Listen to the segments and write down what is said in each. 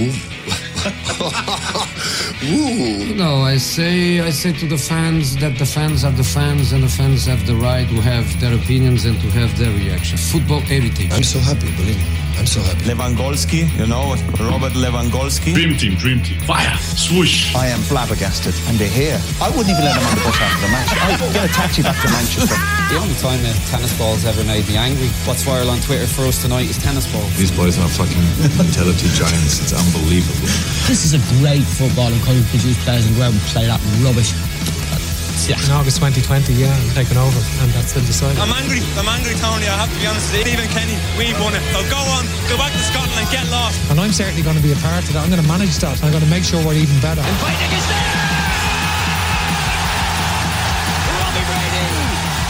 Cum? No, I say I say to the fans that the fans are the fans and the fans have the right to have their opinions and to have their reaction. Football heritage. I'm so happy, believe me. I'm so happy. Lewandowski, you know, Robert Lewandowski. Dream team, dream team. Fire, swoosh. I am flabbergasted, and they're here. I wouldn't even let them on the bus after the match. I'd get a taxi back to Manchester. The only time a tennis ball's ever made me angry. What's viral on Twitter for us tonight is tennis ball. These boys are fucking mentality giants. It's unbelievable. This is a great football and couldn't produce players and go out and play that rubbish. Yeah. In August 2020, yeah, I'm taking over, and that's been decided. I'm angry. I'm angry, Tony. I have to be honest with you. Stephen Kenny, we've won it. So go on, go back to Scotland and get lost. And I'm certainly going to be a part of that. I'm going to manage that. I'm going to make sure we're even better. And fighting is there! Robbie Brady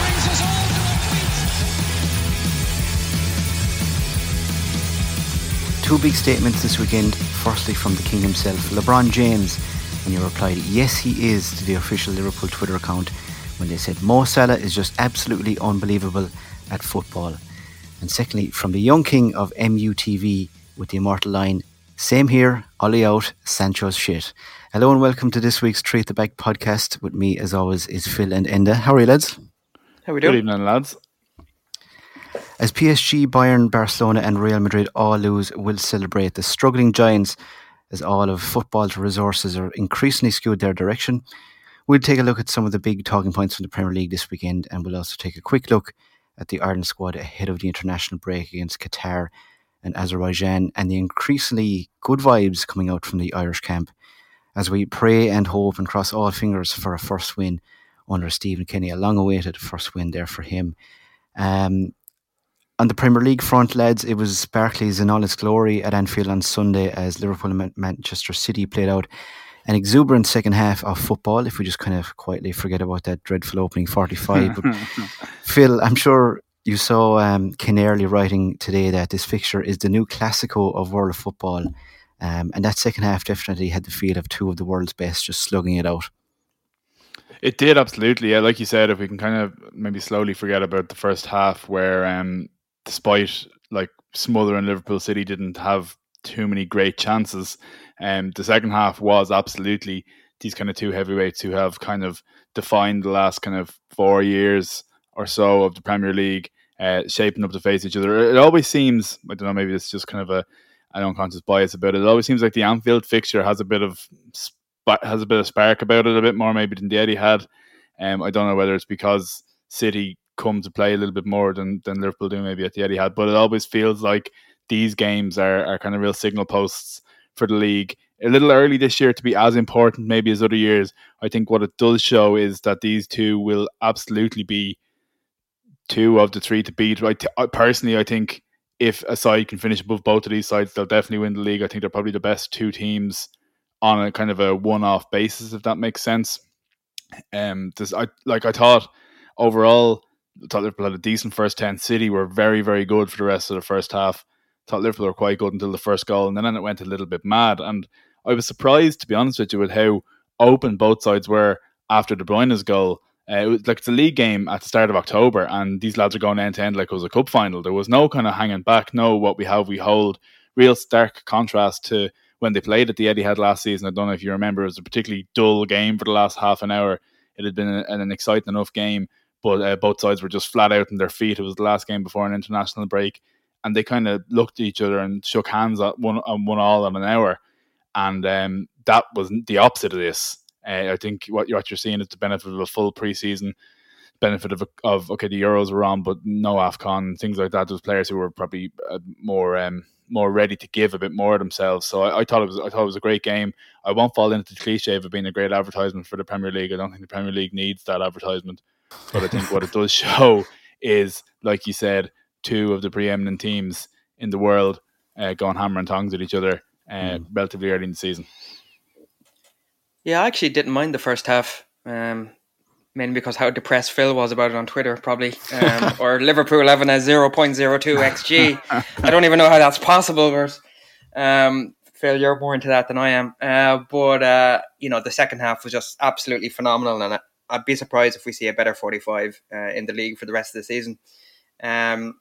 brings us all to our feet. Two big statements this weekend. Firstly, from the king himself, LeBron James, and he replied, Yes, he is, to the official Liverpool Twitter account when they said Mo Salah is just absolutely unbelievable at football. And secondly, from the young king of MUTV with the immortal line, Same here, Ole out, Sancho's shit. Hello and welcome to this week's Treat the Back podcast. With me, as always, is Phil and Enda. How are you, lads? How we doing? Good evening, lads. As PSG, Bayern, Barcelona, and Real Madrid all lose, we'll celebrate the struggling giants as all of football's resources are increasingly skewed their direction. We'll take a look at some of the big talking points from the Premier League this weekend, and we'll also take a quick look at the Ireland squad ahead of the international break against Qatar and Azerbaijan, and the increasingly good vibes coming out from the Irish camp as we pray and hope and cross all fingers for a first win under Stephen Kenny, a long awaited first win there for him. Um, on the Premier League front, lads, it was Barclays in all its glory at Anfield on Sunday as Liverpool and Manchester City played out an exuberant second half of football. If we just kind of quietly forget about that dreadful opening 45. But Phil, I'm sure you saw um, Ken Early writing today that this fixture is the new Classico of world football. Um, and that second half definitely had the feel of two of the world's best just slugging it out. It did absolutely, yeah. Like you said, if we can kind of maybe slowly forget about the first half, where um, despite like smothering Liverpool City didn't have too many great chances, um, the second half was absolutely these kind of two heavyweights who have kind of defined the last kind of four years or so of the Premier League, uh, shaping up to face each other. It always seems, I don't know, maybe it's just kind of a an unconscious bias about it. It always seems like the Anfield fixture has a bit of has a bit of spark about it, a bit more maybe than the Etihad. Um, I don't know whether it's because City come to play a little bit more than, than Liverpool do maybe at the Etihad, but it always feels like these games are, are kind of real signal posts for the league. A little early this year to be as important maybe as other years. I think what it does show is that these two will absolutely be two of the three to beat. Right, personally, I think if a side can finish above both of these sides, they'll definitely win the league. I think they're probably the best two teams on a kind of a one-off basis, if that makes sense. Um, this, I like I thought overall, I thought Liverpool had a decent first ten. City were very, very good for the rest of the first half. Thought Liverpool were quite good until the first goal, and then it went a little bit mad. And I was surprised, to be honest with you, with how open both sides were after De Bruyne's goal. Uh, it was like it's a league game at the start of October, and these lads are going end to end like it was a cup final. There was no kind of hanging back. No, what we have, we hold. Real stark contrast to when they played at the Eddie last season. I don't know if you remember, it was a particularly dull game for the last half an hour. It had been an exciting enough game, but uh, both sides were just flat out on their feet. It was the last game before an international break, and they kind of looked at each other and shook hands at one on one all in an hour, and um, that was the opposite of this. Uh, I think what, you're, what you're seeing is the benefit of a full preseason, benefit of, of okay, the Euros were on, but no Afcon, things like that. Those players who were probably uh, more um, more ready to give a bit more of themselves. So I, I, thought it was I thought it was a great game. I won't fall into the cliche of it being a great advertisement for the Premier League. I don't think the Premier League needs that advertisement, but I think what it does show is, like you said, two of the preeminent teams in the world uh, going hammer and tongs at each other uh, mm. relatively early in the season. Yeah, I actually didn't mind the first half. Um, mainly because how depressed Phil was about it on Twitter, probably. Um, or Liverpool having a 0.02 XG. I don't even know how that's possible, but um, Phil, you're more into that than I am. Uh, but, uh, you know, the second half was just absolutely phenomenal, and I'd be surprised if we see a better 45 uh, in the league for the rest of the season. Um,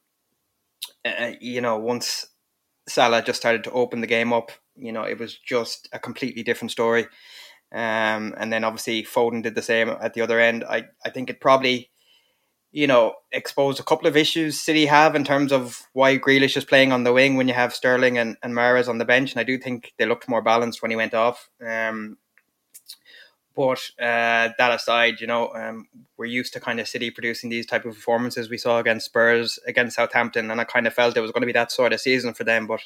uh, you know, once Salah just started to open the game up, you know, it was just a completely different story. Um, and then obviously Foden did the same at the other end. I, I think it probably, you know, exposed a couple of issues City have in terms of why Grealish is playing on the wing when you have Sterling and, and Mahrez on the bench. And I do think they looked more balanced when he went off. Um, but uh, that aside, you know, um, we're used to kind of City producing these type of performances. We saw against Spurs, against Southampton, and I kind of felt it was going to be that sort of season for them. But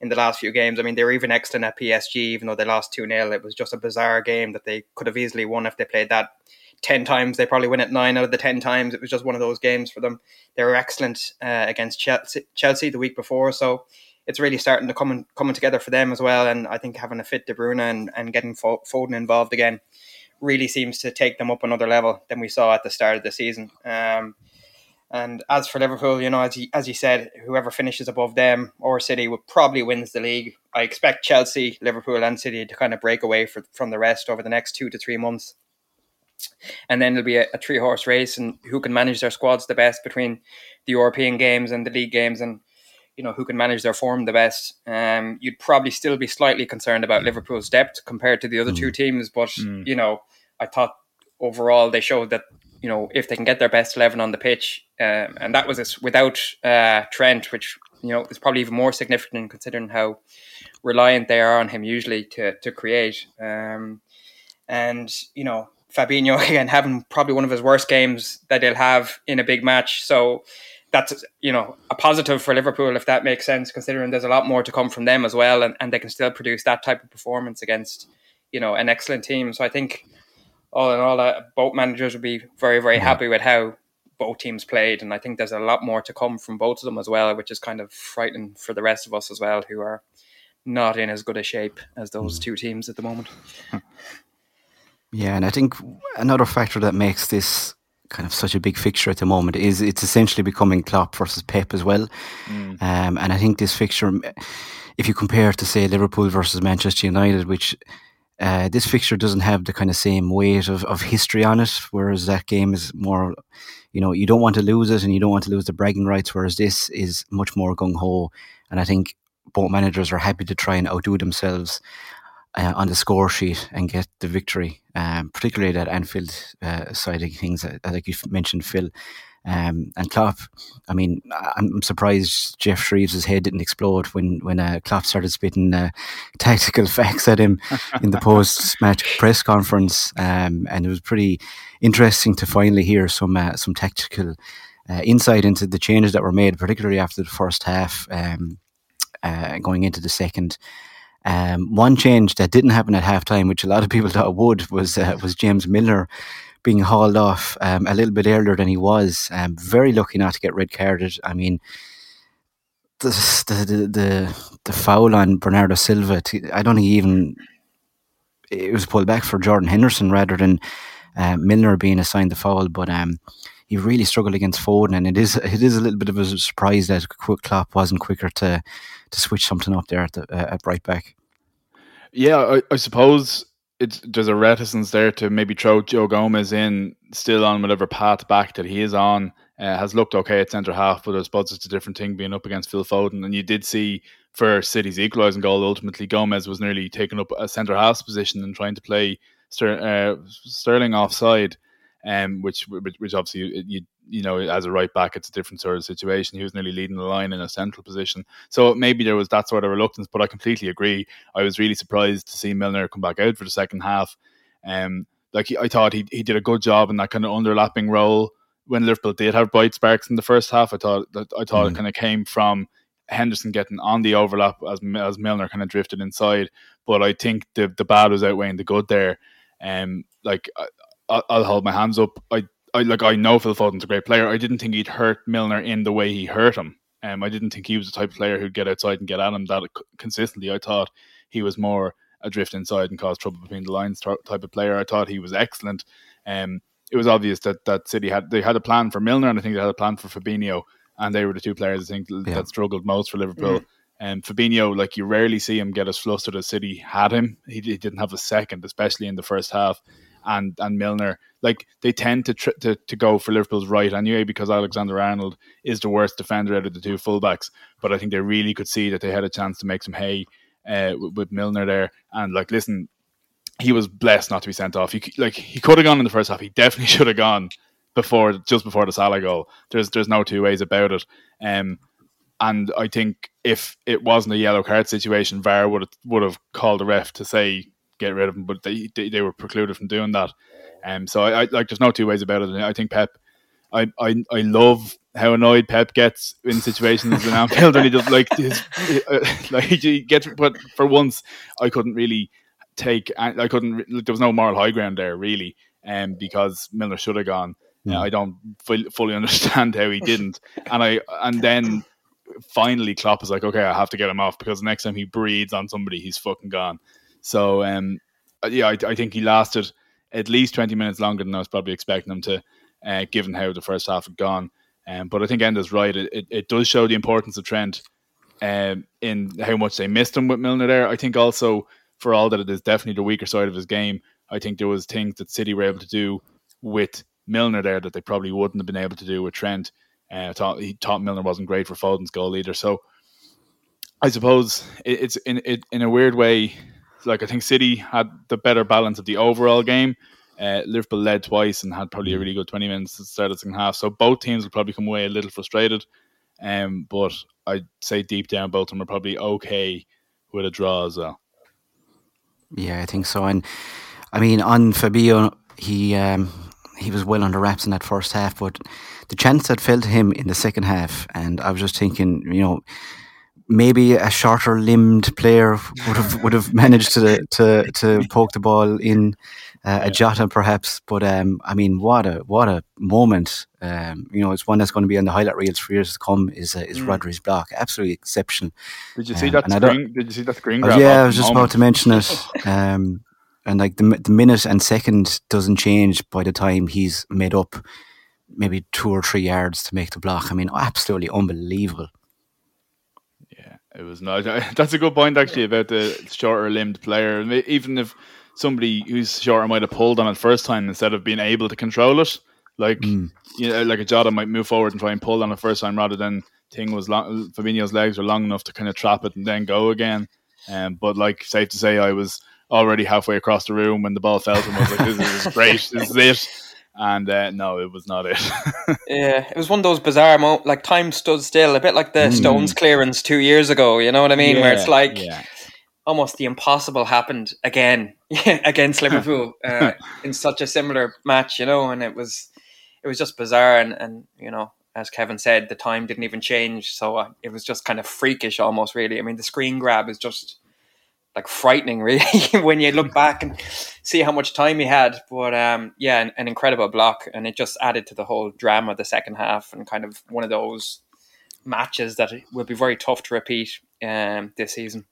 in the last few games, I mean, they were even excellent at PSG, even though they lost 2 0. It was just a bizarre game that they could have easily won if they played that 10 times. They probably win it 9 out of the 10 times. It was just one of those games for them. They were excellent uh, against Chelsea, Chelsea the week before. So it's really starting to come coming together for them as well. And I think having a fit De Bruyne and, and getting Foden involved again really seems to take them up another level than we saw at the start of the season. Um, and as for Liverpool, you know, as you, as you said, whoever finishes above them or City would probably wins the league. I expect Chelsea, Liverpool, and City to kind of break away for, from the rest over the next two to three months. And then it'll be a, a three horse race, and who can manage their squads the best between the European games and the league games, and you know who can manage their form the best. Um, you'd probably still be slightly concerned about Liverpool's depth compared to the other mm. two teams, but mm. you know I thought overall they showed that you know if they can get their best eleven on the pitch, um, and that was this without uh, Trent, which you know is probably even more significant considering how reliant they are on him usually to to create. Um, and you know Fabinho again having probably one of his worst games that they'll have in a big match. So that's you know a positive for Liverpool if that makes sense, considering there's a lot more to come from them as well, and, and they can still produce that type of performance against you know an excellent team. So I think all in all, uh, both managers would be very very happy with how both teams played, and I think there's a lot more to come from both of them as well, which is kind of frightening for the rest of us as well, who are not in as good a shape as those mm. two teams at the moment. Yeah, and I think another factor that makes this kind of such a big fixture at the moment is it's essentially becoming Klopp versus Pep as well. Mm. Um, and I think this fixture, if you compare to say Liverpool versus Manchester United, which uh, this fixture doesn't have the kind of same weight of, of history on it, whereas that game is more, you know, you don't want to lose it and you don't want to lose the bragging rights, whereas this is much more gung ho. And I think both managers are happy to try and outdo themselves uh, on the score sheet and get the victory, um, particularly that Anfield uh, side of things, uh, like you mentioned, Phil. Um, and Klopp, I mean, I'm surprised Geoff Shreeves' head didn't explode when when uh, Klopp started spitting uh, tactical facts at him in the post-match press conference, um, and it was pretty interesting to finally hear some uh, some tactical uh, insight into the changes that were made, particularly after the first half, um, going into the second. Um, one change that didn't happen at halftime, which a lot of people thought would, was uh, was James Milner being hauled off um, a little bit earlier than he was. Um, very lucky not to get red carded. I mean, the the the, the foul on Bernardo Silva. I don't think even it was pulled back for Jordan Henderson rather than uh, Milner being assigned the foul. But um, he really struggled against Foden, and it is it is a little bit of a surprise that Klopp wasn't quicker to to switch something up there at the, uh, at right back. Yeah, I, I suppose it's there's a reticence there to maybe throw Joe Gomez in still on whatever path back that he is on. Uh, has looked okay at centre half, but I suppose it's a different thing being up against Phil Foden. And you did see for City's equalising goal, ultimately Gomez was nearly taking up a centre half position and trying to play Ster- uh, Sterling offside um, which, which which obviously you you know as a right back it's a different sort of situation. He was nearly leading the line in a central position, so maybe there was that sort of reluctance. But I completely agree. I was really surprised to see Milner come back out for the second half. Um, like he, I thought he he did a good job in that kind of underlapping role when Liverpool did have bright sparks in the first half. I thought that I thought mm. it kind of came from Henderson getting on the overlap as as Milner kind of drifted inside. But I think the the bad was outweighing the good there. Um, like I'll, I'll hold my hands up. I, I like I know Phil Foden's a great player. I didn't think he'd hurt Milner in the way he hurt him. Um, I didn't think he was the type of player who'd get outside and get at him that consistently. I thought he was more adrift inside and cause trouble between the lines type of player. I thought he was excellent. Um, it was obvious that that City had they had a plan for Milner and I think they had a plan for Fabinho, and they were the two players I think yeah. that struggled most for Liverpool. Mm. And um, Fabinho, like you rarely see him get as flustered as City had him. He, he, didn't have a second, especially in the first half and and Milner. Like they tend to, to to go for Liverpool's right anyway because Alexander Arnold is the worst defender out of the two fullbacks. But I think they really could see that they had a chance to make some hay uh, with, with Milner there. And like, listen, he was blessed not to be sent off. He like he could have gone in the first half. He definitely should have gone before just before the Salah goal. There's there's no two ways about it. Um, and I think if it wasn't a yellow card situation, VAR would have, would have called the ref to say get rid of him, but they they, were precluded from doing that. Um, so I, I like there's no two ways about it. And I think Pep, I, I I love how annoyed Pep gets in situations in Anfield, and he just like his, uh, like he gets. But for once, I couldn't really take. I couldn't. There was no moral high ground there really, um, because Milner should have gone. Mm. I don't fully understand how he didn't, and I and then finally Klopp is like, okay, I have to get him off because the next time he breathes on somebody, he's fucking gone. So um, uh, yeah, I, I think he lasted at least twenty minutes longer than I was probably expecting him to, uh, given how the first half had gone. Um, but I think Enda's right. It, it, it, does show the importance of Trent um, in how much they missed him with Milner there. I think also for all that it is definitely the weaker side of his game. I think there was things that City were able to do with Milner there that they probably wouldn't have been able to do with Trent. Uh, thought he thought Milner wasn't great for Foden's goal either. So I suppose it, it's in it, in a weird way. Like I think City had the better balance of the overall game. Uh, Liverpool led twice and had probably a really good twenty minutes to start the second half. So both teams will probably come away a little frustrated. Um, but I'd say deep down both of them are probably okay with a draw as well. Yeah, I think so. And I mean, on Fabinho, he um, he was well under wraps in that first half, but the chance that fell to him in the second half, and I was just thinking, you know, maybe a shorter limbed player would have would have managed to to to poke the ball in uh, a Jota perhaps. But um, I mean, what a what a moment! Um, you know, it's one that's going to be on the highlight reels for years to come. Is uh, is mm. Rodri's block absolutely exceptional? Did you see um, that screen? Did you see that screen? Oh, yeah, I was just moment. about to mention it. Um, and like the the minute and second doesn't change by the time he's made up maybe two or three yards to make the block. I mean, absolutely unbelievable. It was not. That's a good point actually about the shorter limbed player. Even if somebody who's shorter might have pulled on it first time instead of being able to control it, like mm. you know, like a Jota might move forward and try and pull on it first time rather than Thing was long. Fabinho's legs were long enough to kind of trap it and then go again. Um, but like safe to say, I was already halfway across the room when the ball fell to him. I was like, "This is great. This is it." And uh, no, it was not it. yeah, it was one of those bizarre moments. Like time stood still, a bit like the mm. Stones clearance two years ago. You know what I mean? Yeah, Where it's like yeah. almost the impossible happened again against Liverpool uh, in such a similar match. You know, and it was it was just bizarre. And and you know, as Kevin said, the time didn't even change, so uh, it was just kind of freakish, almost. Really, I mean, the screen grab is just like frightening really when you look back and see how much time he had. But um, yeah an, an, incredible block and it just added to the whole drama of the second half and kind of one of those matches that will be very tough to repeat um, this season.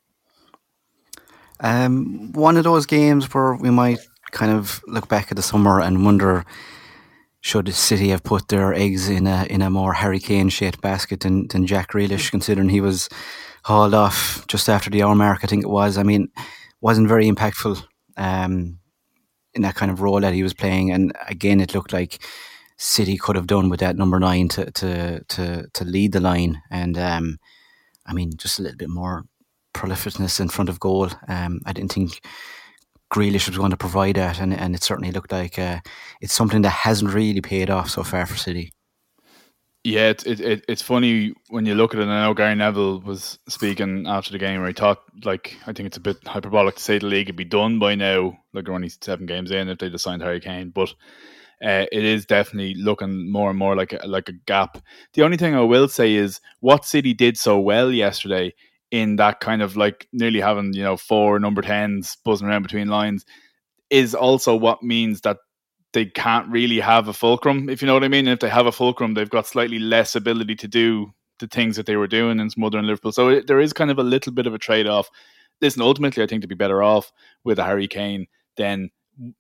Um, one of those games where we might kind of look back at the summer and wonder should City have put their eggs in a in a more Harry Kane shaped basket than, than Jack Grealish, considering he was hauled off just after the hour mark, I think it was. I mean, wasn't very impactful um, in that kind of role that he was playing. And again, it looked like City could have done with that number nine to to to, to lead the line. And um, I mean, just a little bit more prolificness in front of goal. Um, I didn't think Grealish was going to provide that, and, and it certainly looked like uh, it's something that hasn't really paid off so far for City. Yeah, it, it, it's funny when you look at it. I know Gary Neville was speaking after the game where he thought, like, I think it's a bit hyperbolic to say the league would be done by now. Like, only seven games in if they just signed Harry Kane, but uh, it is definitely looking more and more like a, like a gap. The only thing I will say is what City did so well yesterday in that kind of like nearly having you know four number tens buzzing around between lines is also what means that they can't really have a fulcrum, if you know what I mean. And if they have a fulcrum, they've got slightly less ability to do the things that they were doing in Smother and Liverpool. So it, there is kind of a little bit of a trade off. Listen, ultimately, I think to be better off with a Harry Kane than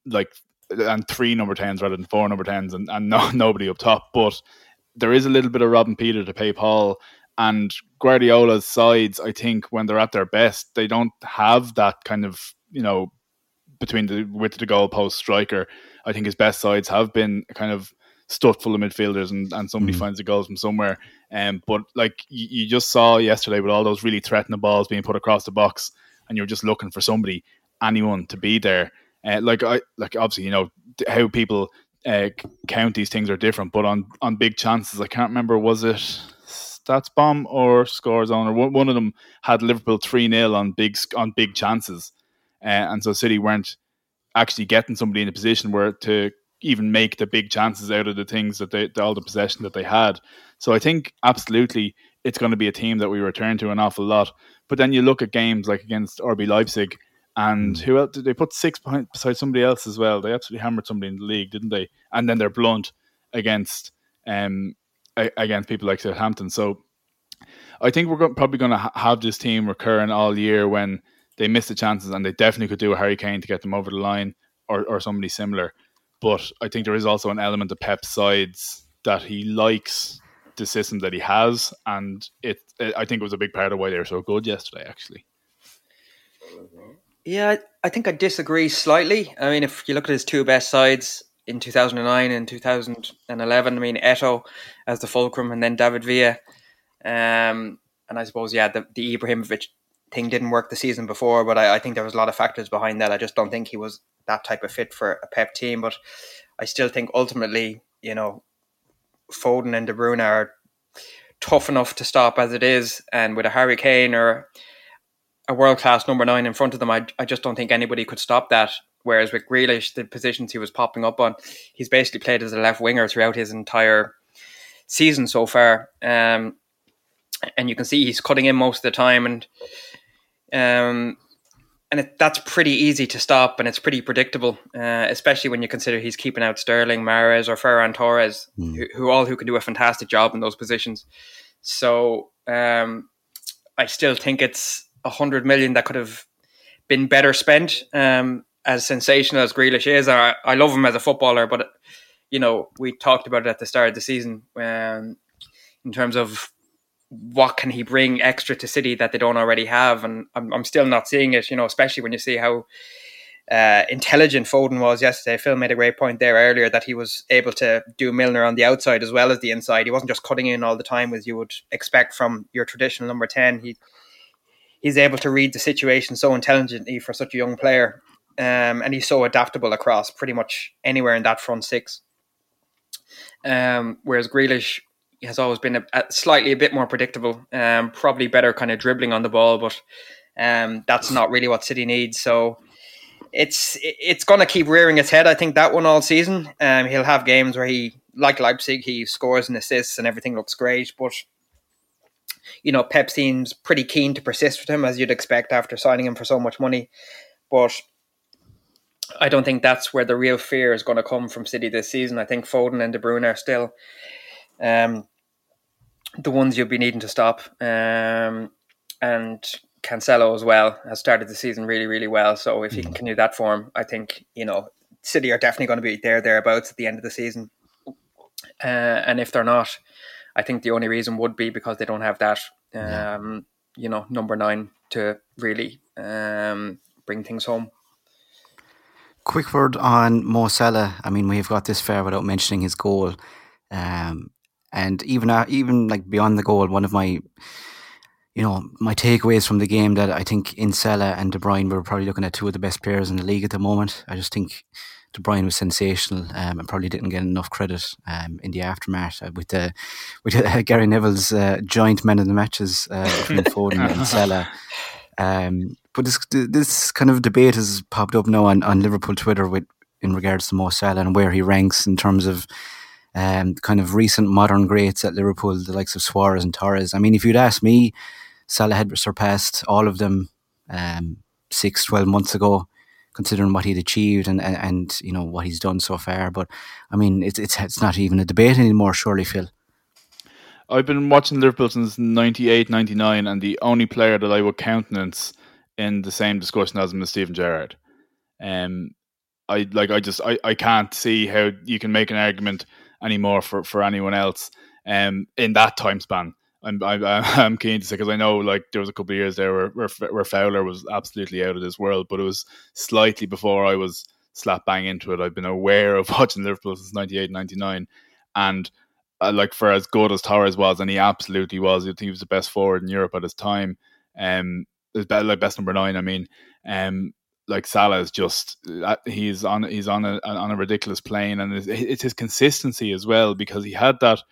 like and three number tens rather than four number tens and, and no, nobody up top. But there is a little bit of Robin Peter to pay Paul. And Guardiola's sides, I think, when they're at their best, they don't have that kind of, you know, between the width of the goalpost striker. I think his best sides have been kind of stuffed full of midfielders and, and somebody mm. finds the goals from somewhere. Um, but like you, you, just saw yesterday with all those really threatening balls being put across the box, and you're just looking for somebody, anyone to be there. Uh, like I like obviously you know how people uh, count these things are different, but on on big chances, I can't remember was it StatsBomb or scores on or one, one of them had Liverpool three 0 on big on big chances, uh, and so City weren't actually getting somebody in a position where to even make the big chances out of the things that they all the possession that they had. So I think absolutely it's going to be a team that we return to an awful lot. But then you look at games like against RB Leipzig and mm. who else did they put six behind beside somebody else as well? They absolutely hammered somebody in the league, didn't they? And then they're blunt against um against people like Southampton. So I think we're probably going to have this team recurring all year when they miss the chances, and they definitely could do a Harry Kane to get them over the line or, or somebody similar. But I think there is also an element of Pep's sides that he likes the system that he has, and it, it I think it was a big part of why they were so good yesterday. Actually, yeah, I think I disagree slightly. I mean, if you look at his two best sides in 2009 and 2011, I mean, Eto'o as the fulcrum, and then David Villa. Um, and I suppose, yeah, the, the Ibrahimovic thing didn't work the season before, but I, I, think there was a lot of factors behind that. I just don't think he was that type of fit for a Pep team. But I still think ultimately, you know, Foden and De Bruyne are tough enough to stop as it is, and with a Harry Kane or a world class number nine in front of them, I, I just don't think anybody could stop that. Whereas with Grealish, the positions he was popping up on, he's basically played as a left winger throughout his entire season so far. Um, and you can see he's cutting in most of the time, and um, and it, that's pretty easy to stop, and it's pretty predictable, uh, especially when you consider he's keeping out Sterling, Mahrez, or Ferran Torres, mm. who, who, all who can do a fantastic job in those positions. So um, I still think it's a hundred million that could have been better spent. Um, as sensational as Grealish is, I, I love him as a footballer, but you know we talked about it at the start of the season um, in terms of what can he bring extra to City that they don't already have, and I'm, I'm still not seeing it. You know, especially when you see how uh, intelligent Foden was yesterday. Phil made a great point there earlier that he was able to do Milner on the outside as well as the inside. He wasn't just cutting in all the time as you would expect from your traditional number ten. He he's able to read the situation so intelligently for such a young player, um, and he's so adaptable across pretty much anywhere in that front six. Um, whereas Grealish has always been a, a slightly a bit more predictable. Um, probably better kind of dribbling on the ball, but um, that's not really what City needs. So it's it's going to keep rearing its head. I think that one all season. Um, he'll have games where he, like Leipzig, he scores and assists and everything looks great. But you know, Pep seems pretty keen to persist with him, as you'd expect after signing him for so much money. But I don't think that's where the real fear is going to come from City this season. I think Foden and De Bruyne are still um, the ones you'll be needing to stop. Um, and Cancelo as well has started the season really, really well. So if he can mm. continue that form, I think you know City are definitely going to be there thereabouts at the end of the season. Uh, and if they're not, I think the only reason would be because they don't have that, um, you know, number nine to really um, bring things home. Quick word on Mo Salah. I mean, we've got this far without mentioning his goal. Um, and even uh, even like beyond the goal, one of my you know my takeaways from the game that I think in Salah and De Bruyne were probably looking at two of the best players in the league at the moment. I just think De Bruyne was sensational um, and probably didn't get enough credit um, in the aftermath uh, with the with uh, Gary Neville's uh, joint men of the matches uh, between Foden and Salah. Um, but this this kind of debate has popped up now on, on Liverpool Twitter with in regards to Mo Salah and where he ranks in terms of um, kind of recent modern greats at Liverpool, the likes of Suarez and Torres. I mean, if you'd asked me, Salah had surpassed all of them um, six, 12 months ago, considering what he'd achieved and, and, and, you know what he's done so far. But I mean, it's it's it's not even a debate anymore, surely, Phil. I've been watching Liverpool since 98, 99, and the only player that I would countenance in the same discussion as him is Steven Gerrard. Um, I like I just I, I can't see how you can make an argument anymore for, for anyone else um, in that time span. I'm I, I'm keen to say because I know like there was a couple of years there where, where where Fowler was absolutely out of this world, but it was slightly before I was slap bang into it. I've been aware of watching Liverpool since 98, 99. and uh, like for as good as Torres was, and he absolutely was. I think he was the best forward in Europe at his time. Um, like best number nine. I mean, um, like Salah is just uh, he's on he's on a on a ridiculous plane, and it's, it's his consistency as well because he had that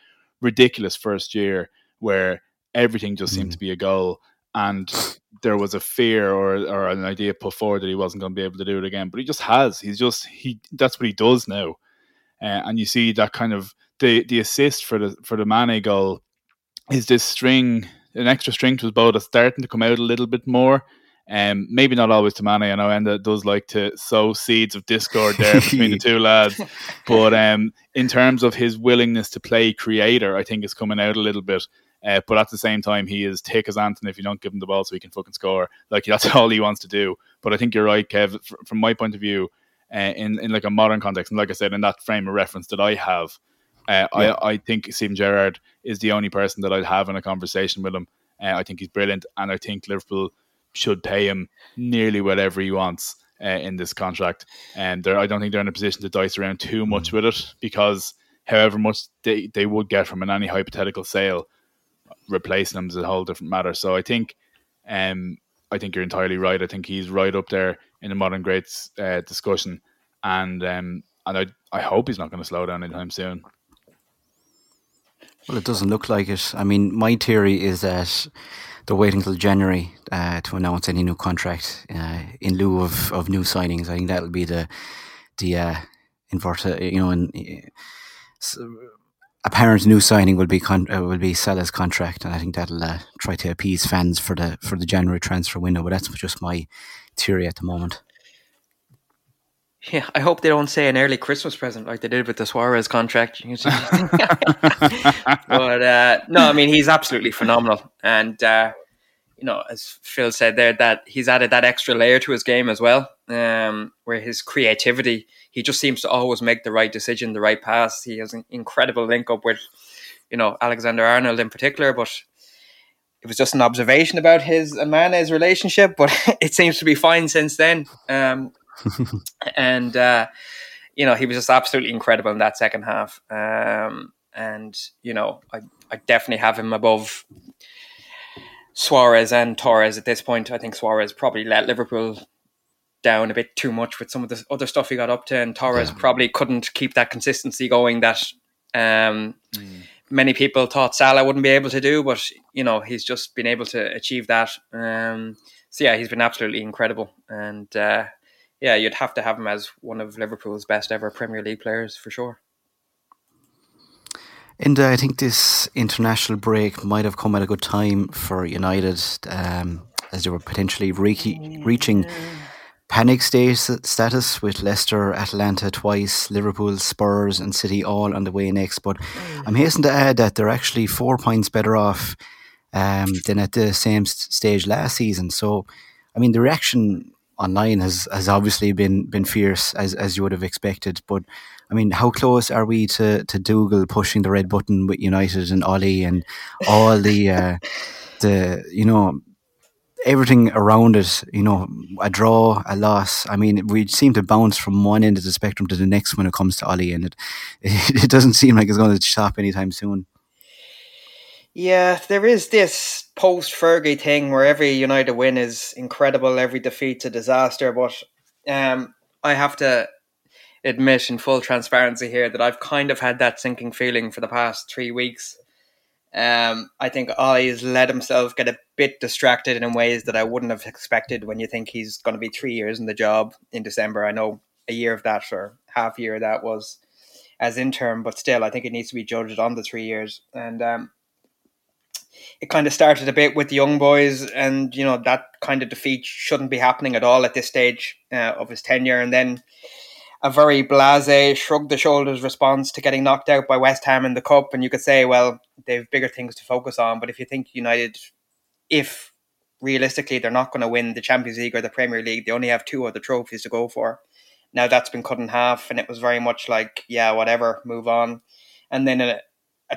ridiculous first year where everything just seemed mm. to be a goal, and there was a fear or or an idea put forward that he wasn't going to be able to do it again. But he just has. He's just he. That's what he does now, uh, and you see that kind of the the assist for the for the Mane goal is this string an extra string to his bow that's starting to come out a little bit more. Um, maybe not always to Mane. I know Enda does like to sow seeds of discord there between the two lads, but um, in terms of his willingness to play creator, I think is coming out a little bit. Uh, but at the same time, he is thick as Anton if you don't give him the ball so he can fucking score. Like that's all he wants to do. But I think you're right, Kev. From my point of view, uh, in in like a modern context, and like I said, in that frame of reference that I have, uh, yeah. I I think Steven Gerrard is the only person that I'd have in a conversation with him. Uh, I think he's brilliant, and I think Liverpool should pay him nearly whatever he wants uh, in this contract. And I don't think they're in a position to dice around too much mm. with it because however much they, they would get from an any hypothetical sale, replacing him is a whole different matter. So I think um, I think you're entirely right. I think he's right up there in the modern greats uh, discussion, and um, and I I hope he's not going to slow down anytime soon. Well, it doesn't look like it. I mean, my theory is that they're waiting until January uh, to announce any new contract uh, in lieu of, of new signings. I think that'll be the the uh, inverted, you know, and so apparent new signing will be con- uh, will be Salah's contract, and I think that'll uh, try to appease fans for the for the January transfer window. But that's just my theory at the moment. Yeah, I hope they don't say an early Christmas present like they did with the Suarez contract. but uh, no, I mean he's absolutely phenomenal, and uh, you know, as Phil said there, that he's added that extra layer to his game as well, um, where his creativity, he just seems to always make the right decision, the right pass. He has an incredible link up with, you know, Alexander Arnold in particular, but it was just an observation about his and Mane's relationship, but it seems to be fine since then. Um, and uh, you know he was just absolutely incredible in that second half. Um, and you know I I definitely have him above Suarez and Torres at this point. I think Suarez probably let Liverpool down a bit too much with some of the other stuff he got up to, and Torres yeah. probably couldn't keep that consistency going that um, mm. many people thought Salah wouldn't be able to do. But you know he's just been able to achieve that. Um, so yeah, he's been absolutely incredible, and uh, yeah, you'd have to have him as one of Liverpool's best ever Premier League players for sure. And uh, I think this international break might have come at a good time for United, um, as they were potentially re- reaching panic state status with Leicester, Atalanta twice, Liverpool, Spurs, and City all on the way next. But I'm hasten to add that they're actually four points better off um, than at the same stage last season. So, I mean, the reaction online has, has obviously been been fierce as as you would have expected. But I mean, how close are we to to Dougal pushing the red button with United and Ole and all the uh, the you know everything around it? You know, a draw, a loss. I mean, we seem to bounce from one end of the spectrum to the next when it comes to Ole, and it it doesn't seem like it's going to stop anytime soon. Yeah, there is this post Fergie thing where every United win is incredible, every defeat's a disaster. But um, I have to admit, in full transparency here, that I've kind of had that sinking feeling for the past three weeks. Um, I think Ole's let himself get a bit distracted in ways that I wouldn't have expected when you think he's going to be three years in the job in December. I know a year of that or half year that was as interim, but still, I think it needs to be judged on the three years. And um, it kind of started a bit with the Young Boys, and you know that kind of defeat shouldn't be happening at all at this stage uh, of his tenure. And then a very blasé, shrug the shoulders response to getting knocked out by West Ham in the cup, and you could say, well, they've bigger things to focus on. But if you think United, if realistically they're not going to win the Champions League or the Premier League, they only have two other trophies to go for. Now that's been cut in half, and it was very much like, yeah, whatever, move on. And then a, uh,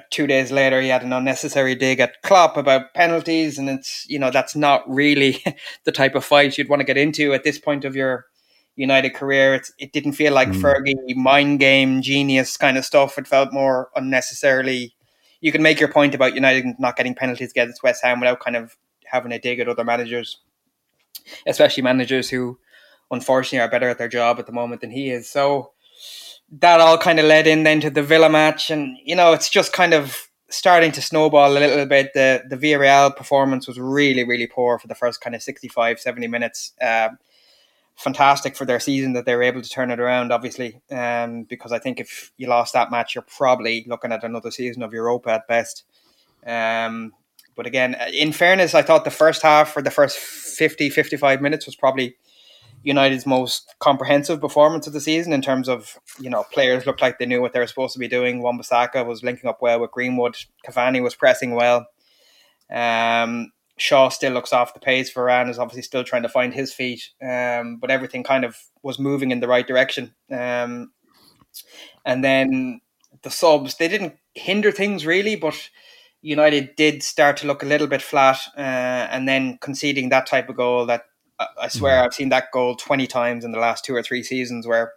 two days later, he had an unnecessary dig at Klopp about penalties, and it's you know that's not really the type of fight you'd want to get into at this point of your United career. It's, it didn't feel like mm. Fergie mind game genius kind of stuff. It felt more unnecessarily. You can make your point about United not getting penalties against West Ham without kind of having a dig at other managers, especially managers who unfortunately are better at their job at the moment than he is. So that all kind of led in then to the Villa match, and you know it's just kind of starting to snowball a little bit. The the Villarreal performance was really really poor for the first kind of 65, 70 minutes. Uh, fantastic for their season that they were able to turn it around, obviously, um, because I think if you lost that match, you're probably looking at another season of Europa at best. Um, but again, in fairness, I thought the first half or the first 50, 55 minutes was probably United's most comprehensive performance of the season in terms of, you know, players looked like they knew what they were supposed to be doing. Wan-Bissaka was linking up well with Greenwood. Cavani was pressing well. Um, Shaw still looks off the pace. Varane is obviously still trying to find his feet, um, but everything kind of was moving in the right direction. Um, and then the subs, they didn't hinder things really, but United did start to look a little bit flat, uh, and then conceding that type of goal that I swear mm. I've seen that goal 20 times in the last two or three seasons where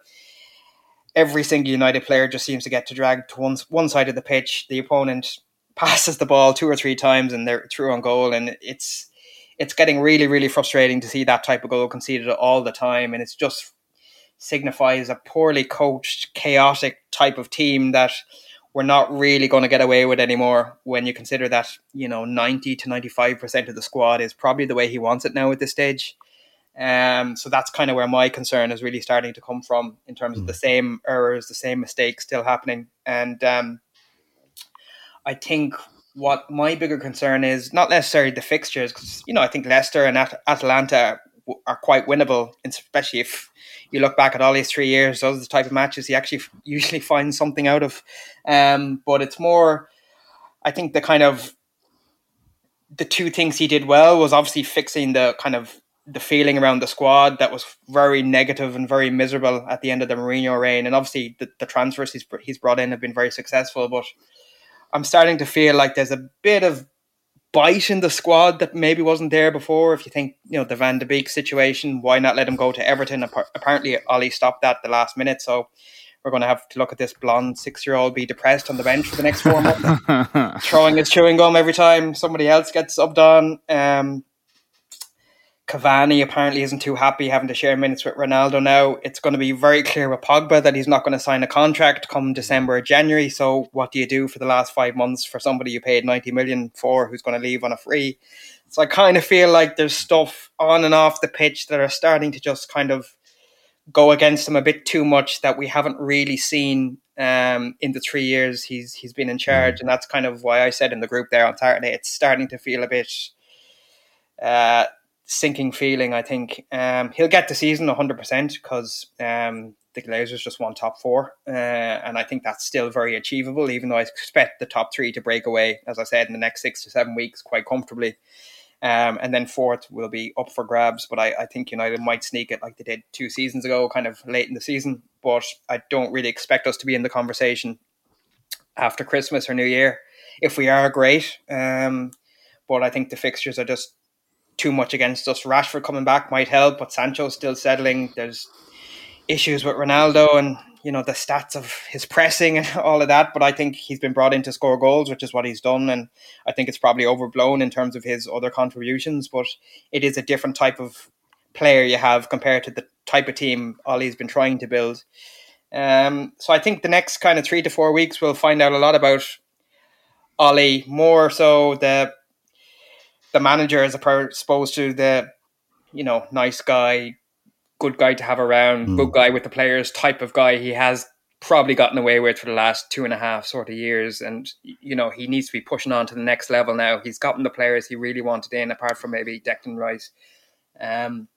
every single United player just seems to get to drag to one, one side of the pitch. The opponent passes the ball two or three times and they're through on goal. And it's, it's getting really, really frustrating to see that type of goal conceded all the time. And it's just signifies a poorly coached, chaotic type of team that we're not really going to get away with anymore when you consider that, you know, 90 to 95% of the squad is probably the way he wants it now at this stage. Um, so that's kind of where my concern is really starting to come from in terms mm. of the hmm. same errors, the same mistakes still happening. And um, I think what my bigger concern is not necessarily the fixtures, because you know I think Leicester and At- Atalanta are quite winnable, especially if you look back at all these three years. Those are the type of matches you actually usually find something out of. Um, but it's more, I think the kind of the two things he did well was obviously fixing the kind of the feeling around the squad that was very negative and very miserable at the end of the Mourinho reign. And obviously, the, the transfers he's he's brought in have been very successful. But I'm starting to feel like there's a bit of bite in the squad that maybe wasn't there before. If you think you know the Van de Beek situation, why not let him go to Everton? Apparently, Ole stopped that the last minute, so. We're going to have to look at this blonde six-year-old be depressed on the bench for the next four months, throwing his chewing gum every time somebody else gets subbed on. Um, Cavani apparently isn't too happy having to share minutes with Ronaldo now. It's going to be very clear with Pogba that he's not going to sign a contract come December or January. So what do you do for the last five months for somebody you paid 90 million for who's going to leave on a free? So I kind of feel like there's stuff on and off the pitch that are starting to just kind of go against him a bit too much that we haven't really seen um, in the three years he's he's been in charge, and that's kind of why I said in the group there on Saturday it's starting to feel a bit uh, sinking feeling. I think um, he'll get the season 100% because um, the Glazers just won top four. Uh, and I think that's still very achievable, even though I expect the top three to break away, as I said, in the next six to seven weeks quite comfortably. Um, and then fourth will be up for grabs. But I, I think United might sneak it like they did two seasons ago, kind of late in the season. But I don't really expect us to be in the conversation after Christmas or New Year. If we are great, um, but I think the fixtures are just too much against us. Rashford coming back might help, but Sancho's still settling. There's issues with Ronaldo and you know the stats of his pressing and all of that. But I think he's been brought in to score goals, which is what he's done, and I think it's probably overblown in terms of his other contributions. But it is a different type of player you have compared to the type of team Ole's been trying to build. Um, so I think the next kind of three to four weeks we'll find out a lot about Ollie, more so the the manager as opposed to the you know nice guy, good guy to have around, mm. good guy with the players type of guy he has probably gotten away with for the last two and a half sort of years. And, you know, he needs to be pushing on to the next level now. He's gotten the players he really wanted in, apart from maybe Declan Rice. Um,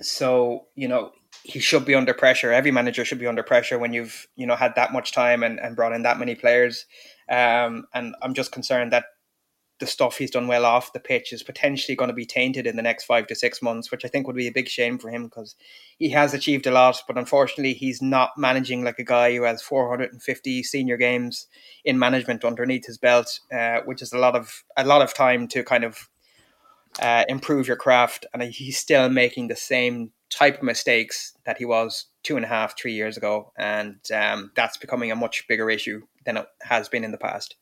so, you know, he should be under pressure. Every manager should be under pressure when you've, you know, had that much time and, and brought in that many players. Um, and I'm just concerned that the stuff he's done well off the pitch is potentially going to be tainted in the next five to six months, which I think would be a big shame for him because he has achieved a lot, but unfortunately he's not managing like a guy who has 450 senior games in management underneath his belt, uh, which is a lot of a lot of time to kind of uh, improve your craft, and he's still making the same type of mistakes that he was two and a half, three years ago, and um, that's becoming a much bigger issue than it has been in the past.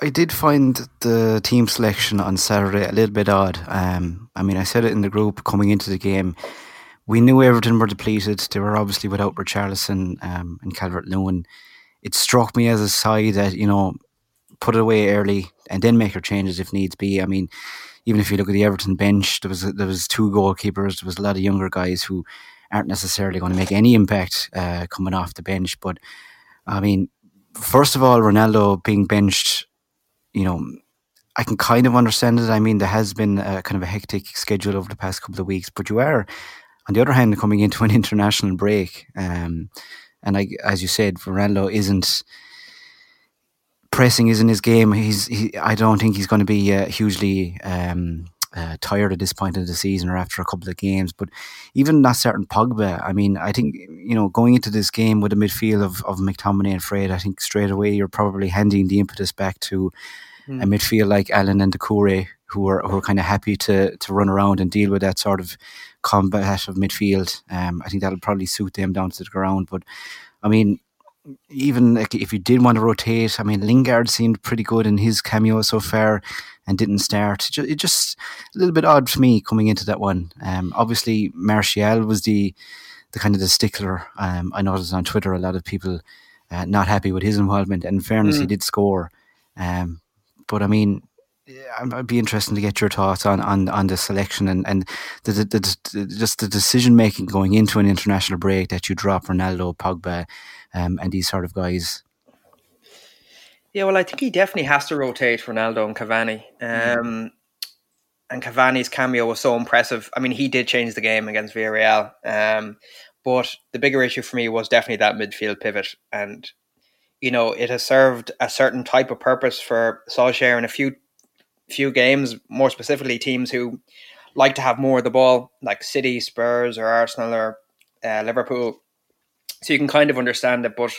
I did find the team selection on Saturday a little bit odd. Um, I mean, I said it in the group coming into the game. We knew Everton were depleted. They were obviously without Richarlison um, and Calvert Lewin. It struck me as a side that, you know, put it away early and then make your changes if needs be. I mean, even if you look at the Everton bench, there was there was two goalkeepers. There was a lot of younger guys who aren't necessarily going to make any impact uh, coming off the bench. But I mean, first of all, Ronaldo being benched you know, I can kind of understand it. I mean, there has been a kind of a hectic schedule over the past couple of weeks, but you are, on the other hand, coming into an international break. Um, and I, as you said, Ronaldo isn't pressing isn't his game. He's, he, I don't think he's going to be uh, hugely um, uh, tired at this point of the season or after a couple of games. But even that certain Pogba, I mean, I think you know going into this game with a midfield of of McTominay and Fred, I think straight away you're probably handing the impetus back to mm. a midfield like Allan and Doucouré, who are who are kind of happy to to run around and deal with that sort of combat of midfield. Um, I think that'll probably suit them down to the ground. But I mean, even like if you did want to rotate, I mean, Lingard seemed pretty good in his cameo so far and didn't start. It just a little bit odd for me coming into that one. Um, obviously, Martial was the the kind of the stickler. Um, I noticed on Twitter a lot of people uh, not happy with his involvement. And in fairness, mm. he did score. Um, but I mean, I'd be interested to get your thoughts on, on, on the selection and, and the, the, the, just the decision making going into an international break that you drop Ronaldo, Pogba, um, and these sort of guys. Yeah, well, I think he definitely has to rotate Ronaldo and Cavani. Mm. Um, mm. And Cavani's cameo was so impressive. I mean, he did change the game against Villarreal. Um, but the bigger issue for me was definitely that midfield pivot. And, you know, it has served a certain type of purpose for Solskjaer in a few few games, more specifically teams who like to have more of the ball, like City, Spurs, or Arsenal, or uh, Liverpool. So you can kind of understand it. But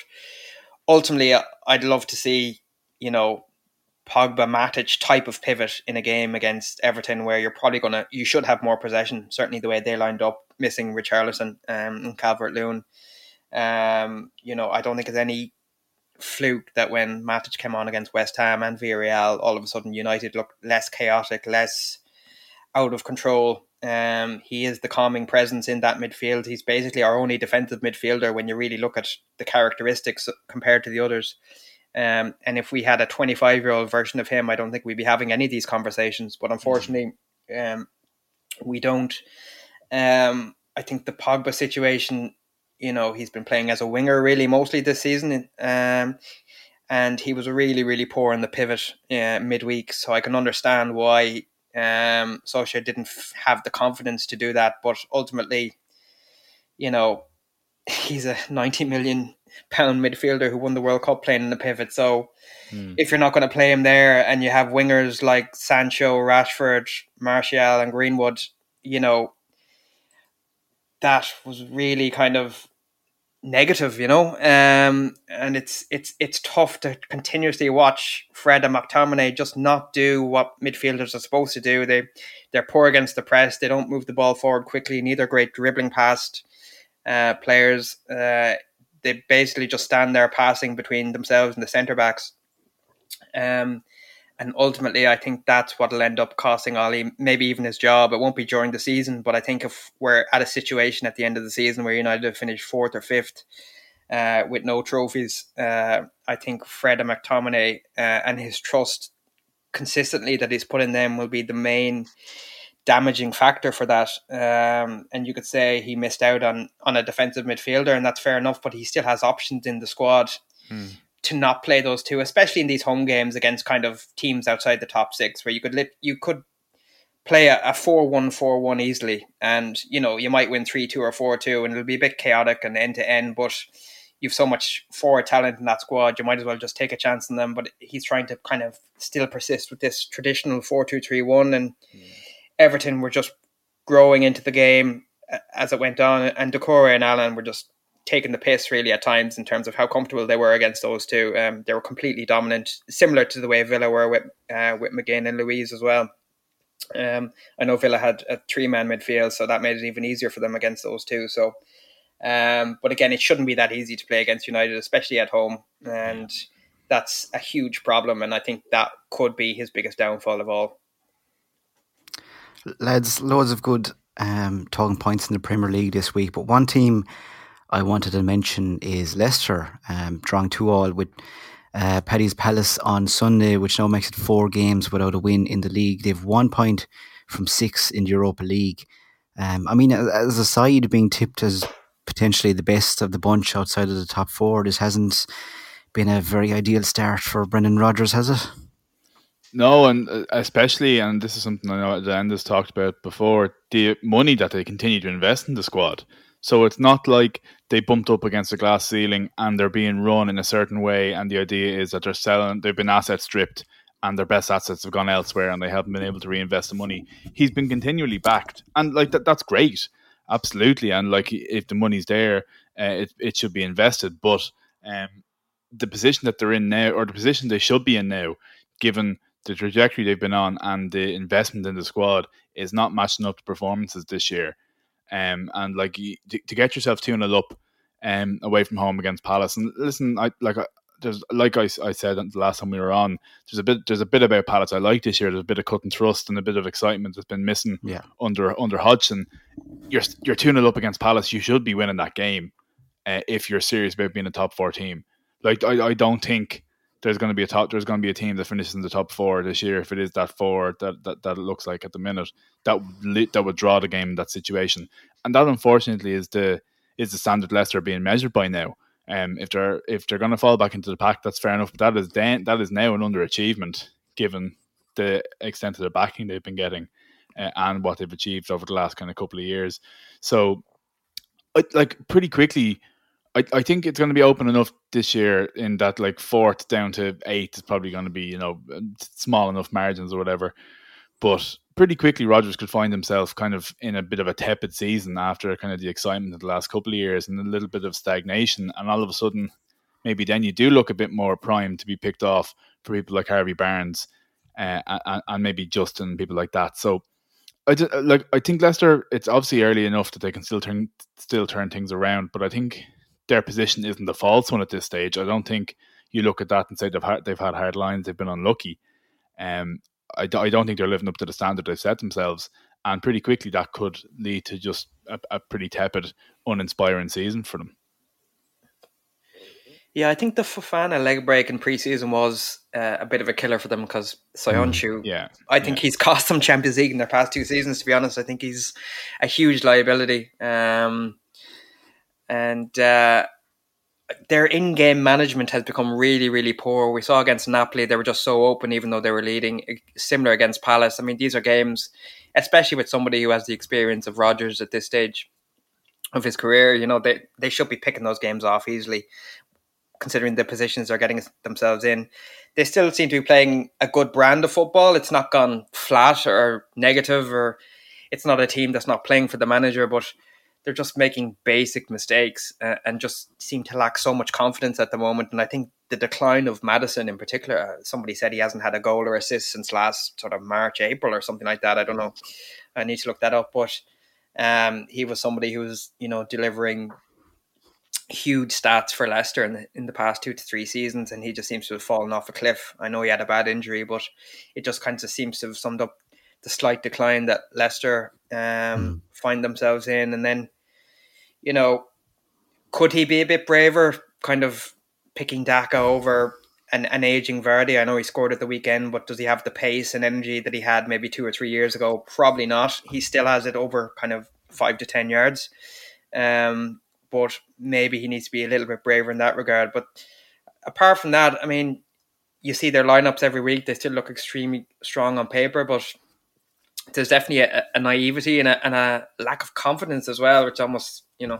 ultimately, I'd love to see you know, Pogba Matic type of pivot in a game against Everton where you're probably gonna you should have more possession, certainly the way they lined up, missing Richarlison um, and Calvert Lewin. Um, you know, I don't think it's any fluke that when Matic came on against West Ham and Villarreal, all of a sudden United looked less chaotic, less out of control. Um, he is the calming presence in that midfield. He's basically our only defensive midfielder when you really look at the characteristics compared to the others. Um, and if we had a 25 year old version of him, I don't think we'd be having any of these conversations. But unfortunately, um, we don't. Um, I think the Pogba situation, you know, he's been playing as a winger really mostly this season. Um, and he was really, really poor in the pivot uh, midweek. So I can understand why um, Solskjaer didn't f- have the confidence to do that. But ultimately, you know, he's a 90 million pound midfielder who won the World Cup playing in the pivot. So mm. if you're not going to play him there and you have wingers like Sancho, Rashford, Martial, and Greenwood, you know, that was really kind of negative, you know. Um, and it's it's it's tough to continuously watch Fred and McTominay just not do what midfielders are supposed to do. They they're poor against the press. They don't move the ball forward quickly. Neither great dribbling past uh, players. Uh, they basically just stand there passing between themselves and the centre backs. Um, and ultimately, I think that's what will end up costing Ole, maybe even his job. It won't be during the season, but I think if we're at a situation at the end of the season where United have finished fourth or fifth uh, with no trophies, uh, I think Fred and McTominay uh, and his trust consistently that he's put in them will be the main damaging factor for that. Um, and you could say he missed out on on a defensive midfielder, and that's fair enough. But he still has options in the squad hmm. To not play those two, especially in these home games against kind of teams outside the top six, where you could lit, you could play a, a 4-1-4-1 easily, and you know you might win three two or four two, and it'll be a bit chaotic and end to end, but you've so much forward talent in that squad, you might as well just take a chance on them. But he's trying to kind of still persist with this traditional four two three one, and Everton were just growing into the game as it went on, and Doucouré and Allan were just taking the piss really at times in terms of how comfortable they were against those two. Um, they were completely dominant, similar to the way Villa were with uh, with McGinn and Luiz as well. Um, I know Villa had a three man midfield, so that made it even easier for them against those two. So, um, but again, it shouldn't be that easy to play against United, especially at home, and that's a huge problem. And I think that could be his biggest downfall of all. Lads, loads of good um, talking points in the Premier League this week, but one team I wanted to mention is Leicester, um, drawing two all with uh, Paddy's Palace on Sunday, which now makes it four games without a win in the league. They've one point from six in the Europa League. Um, I mean, as a side being tipped as potentially the best of the bunch outside of the top four, this hasn't been a very ideal start for Brendan Rodgers, has it? No, and uh, especially, and this is something I know Dan has talked about before, the money that they continue to invest in the squad. So it's not like they bumped up against a glass ceiling and they're being run in a certain way, and the idea is that they're selling, they've been asset stripped, and their best assets have gone elsewhere, and they haven't been able to reinvest the money. He's been continually backed, and like that, that's great, absolutely. And like if the money's there, uh, it it should be invested. But um, the position that they're in now, or the position they should be in now, given the trajectory they've been on and the investment in the squad, is not matching up to performances this year. Um, and like to, to get yourself two 0 up, um, away from home against Palace. And listen, I like there's like I, I said the last time we were on. There's a bit there's a bit about Palace I like this year. There's a bit of cut and thrust and a bit of excitement that's been missing yeah. under under Hodgson. You're you're two 0 up against Palace. You should be winning that game uh, if you're serious about being a top four team. Like I, I don't think there's going to be a top there's going to be a team that finishes in the top four this year if it is that four that that, that it looks like at the minute that that would draw the game in that situation and that unfortunately is the is the standard Leicester being measured by now um if they're if they're going to fall back into the pack that's fair enough but that is then that is now an underachievement given the extent of the backing they've been getting uh, and what they've achieved over the last kind of couple of years so like pretty quickly I, I think it's going to be open enough this year in that like fourth down to eighth is probably going to be you know small enough margins or whatever. But pretty quickly, Rodgers could find himself kind of in a bit of a tepid season after kind of the excitement of the last couple of years and a little bit of stagnation, and all of a sudden, maybe then you do look a bit more primed to be picked off for people like Harvey Barnes uh, and, and maybe Justin, people like that. So I just, like I think Leicester. It's obviously early enough that they can still turn still turn things around, but I think their position isn't the false one at this stage. I don't think you look at that and say they've had, they've had hard lines, they've been unlucky. Um, I, I don't think they're living up to the standard they've set themselves. And pretty quickly, that could lead to just a, a pretty tepid, uninspiring season for them. Yeah, I think the Fofana leg break in preseason was uh, a bit of a killer for them because Soyuncu, mm, yeah, I think yeah. he's cost them Champions League in their past two seasons. To be honest, I think he's a huge liability. Um, and uh, their in-game management has become really, really poor. We saw against Napoli they were just so open, even though they were leading. Eh, similar against Palace. I mean, these are games, especially with somebody who has the experience of Rodgers at this stage of his career. You know, they they should be picking those games off easily, considering the positions they're getting themselves in. They still seem to be playing a good brand of football. It's not gone flat or negative, or it's not a team that's not playing for the manager, but they're just making basic mistakes uh, and just seem to lack so much confidence at the moment. And I think the decline of Maddison in particular, uh, somebody said he hasn't had a goal or assist since last sort of March, April or something like that. I don't know. I need to look that up. But um, he was somebody who was, you know, delivering huge stats for Leicester in the, in the past two to three seasons, and he just seems to have fallen off a cliff. I know he had a bad injury, but it just kind of seems to have summed up the slight decline that Leicester um, mm. find themselves in. And then, you know, could he be a bit braver, kind of picking Daka over an, an aging Vardy? I know he scored at the weekend, but does he have the pace and energy that he had maybe two or three years ago? Probably not. He still has it over kind of five to 10 yards. Um, but maybe he needs to be a little bit braver in that regard. But apart from that, I mean, you see their lineups every week. They still look extremely strong on paper, but there's definitely a, a naivety and a, and a, lack of confidence as well, which almost you know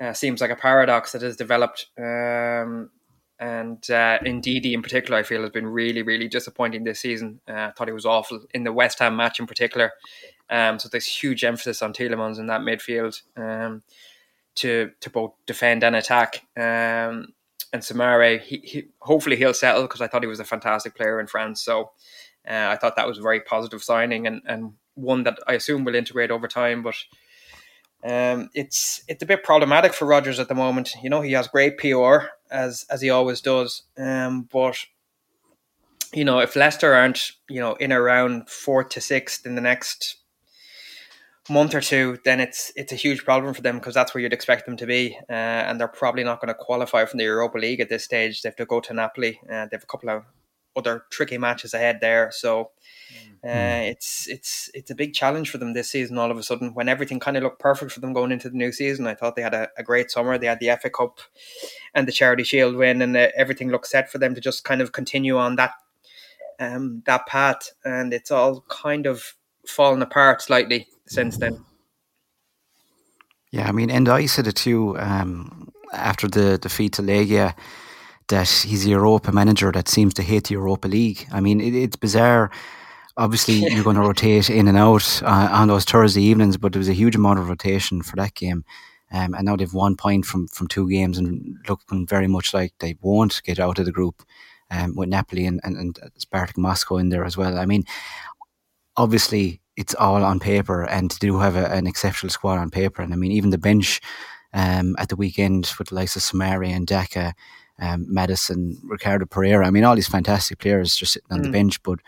uh, seems like a paradox that has developed. Um, and uh, Ndidi in particular, I feel has been really, really disappointing this season. Uh, I thought he was awful in the West Ham match in particular. Um, so there's huge emphasis on Tielemans in that midfield um, to to both defend and attack. Um, and Soumaré, he, he, hopefully he'll settle because I thought he was a fantastic player in France. So uh, I thought that was a very positive signing and, and one that I assume will integrate over time. But um, it's it's a bit problematic for Rodgers at the moment. You know, he has great PR as as he always does, um, but you know, if Leicester aren't you know in around fourth to sixth in the next month or two, then it's it's a huge problem for them because that's where you'd expect them to be, uh, and they're probably not going to qualify from the Europa League at this stage. They have to go to Napoli. Uh, they have a couple of other tricky matches ahead there, so uh, mm. it's it's it's a big challenge for them this season. All of a sudden, when everything kind of looked perfect for them going into the new season, I thought they had a, a great summer. They had the FA Cup and the Charity Shield win, and uh, everything looked set for them to just kind of continue on that um, that path. And it's all kind of fallen apart slightly since then. Yeah, I mean, and I said it too um, after the defeat to Legia that he's a Europa manager that seems to hate the Europa League. I mean, it, it's bizarre obviously yeah. you're going to rotate in and out uh, on those Thursday evenings, but there was a huge amount of rotation for that game. Um, and now they've one point from, from two games and looking very much like they won't get out of the group um, with Napoli and, and, and Spartak Moscow in there as well. I mean, obviously it's all on paper and they do have a, an exceptional squad on paper. And I mean, even the bench um, at the weekend with the likes of Soumaré and Daka, um, Maddison, Ricardo Pereira. I mean, all these fantastic players just sitting on mm. the bench, but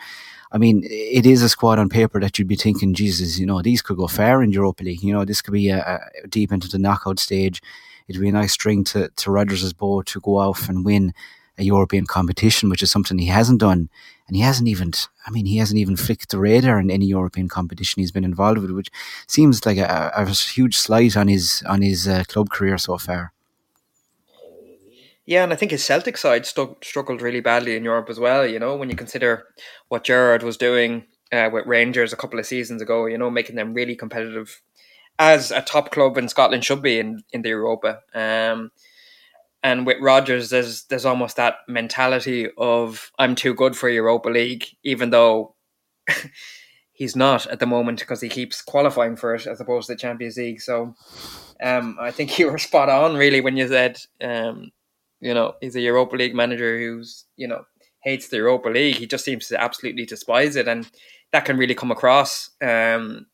I mean, it is a squad on paper that you'd be thinking, Jesus, you know, these could go far in Europa League. You know, this could be a, a deep into the knockout stage. It'd be a nice string to, to Rodgers' bow to go off and win a European competition, which is something he hasn't done. And he hasn't even, I mean, he hasn't even flicked the radar in any European competition he's been involved with, which seems like a, a huge slight on his on his uh, club career so far. Yeah, and I think his Celtic side st- struggled really badly in Europe as well. You know, when you consider what Gerrard was doing uh, with Rangers a couple of seasons ago, you know, making them really competitive as a top club in Scotland should be in, in the Europa. Um, and with Rodgers, there's there's almost that mentality of I'm too good for Europa League, even though he's not at the moment because he keeps qualifying for it as opposed to the Champions League. So um, I think you were spot on really when you said um, you know, he's a Europa League manager who's, you know, hates the Europa League. He just seems to absolutely despise it. And that can really come across um,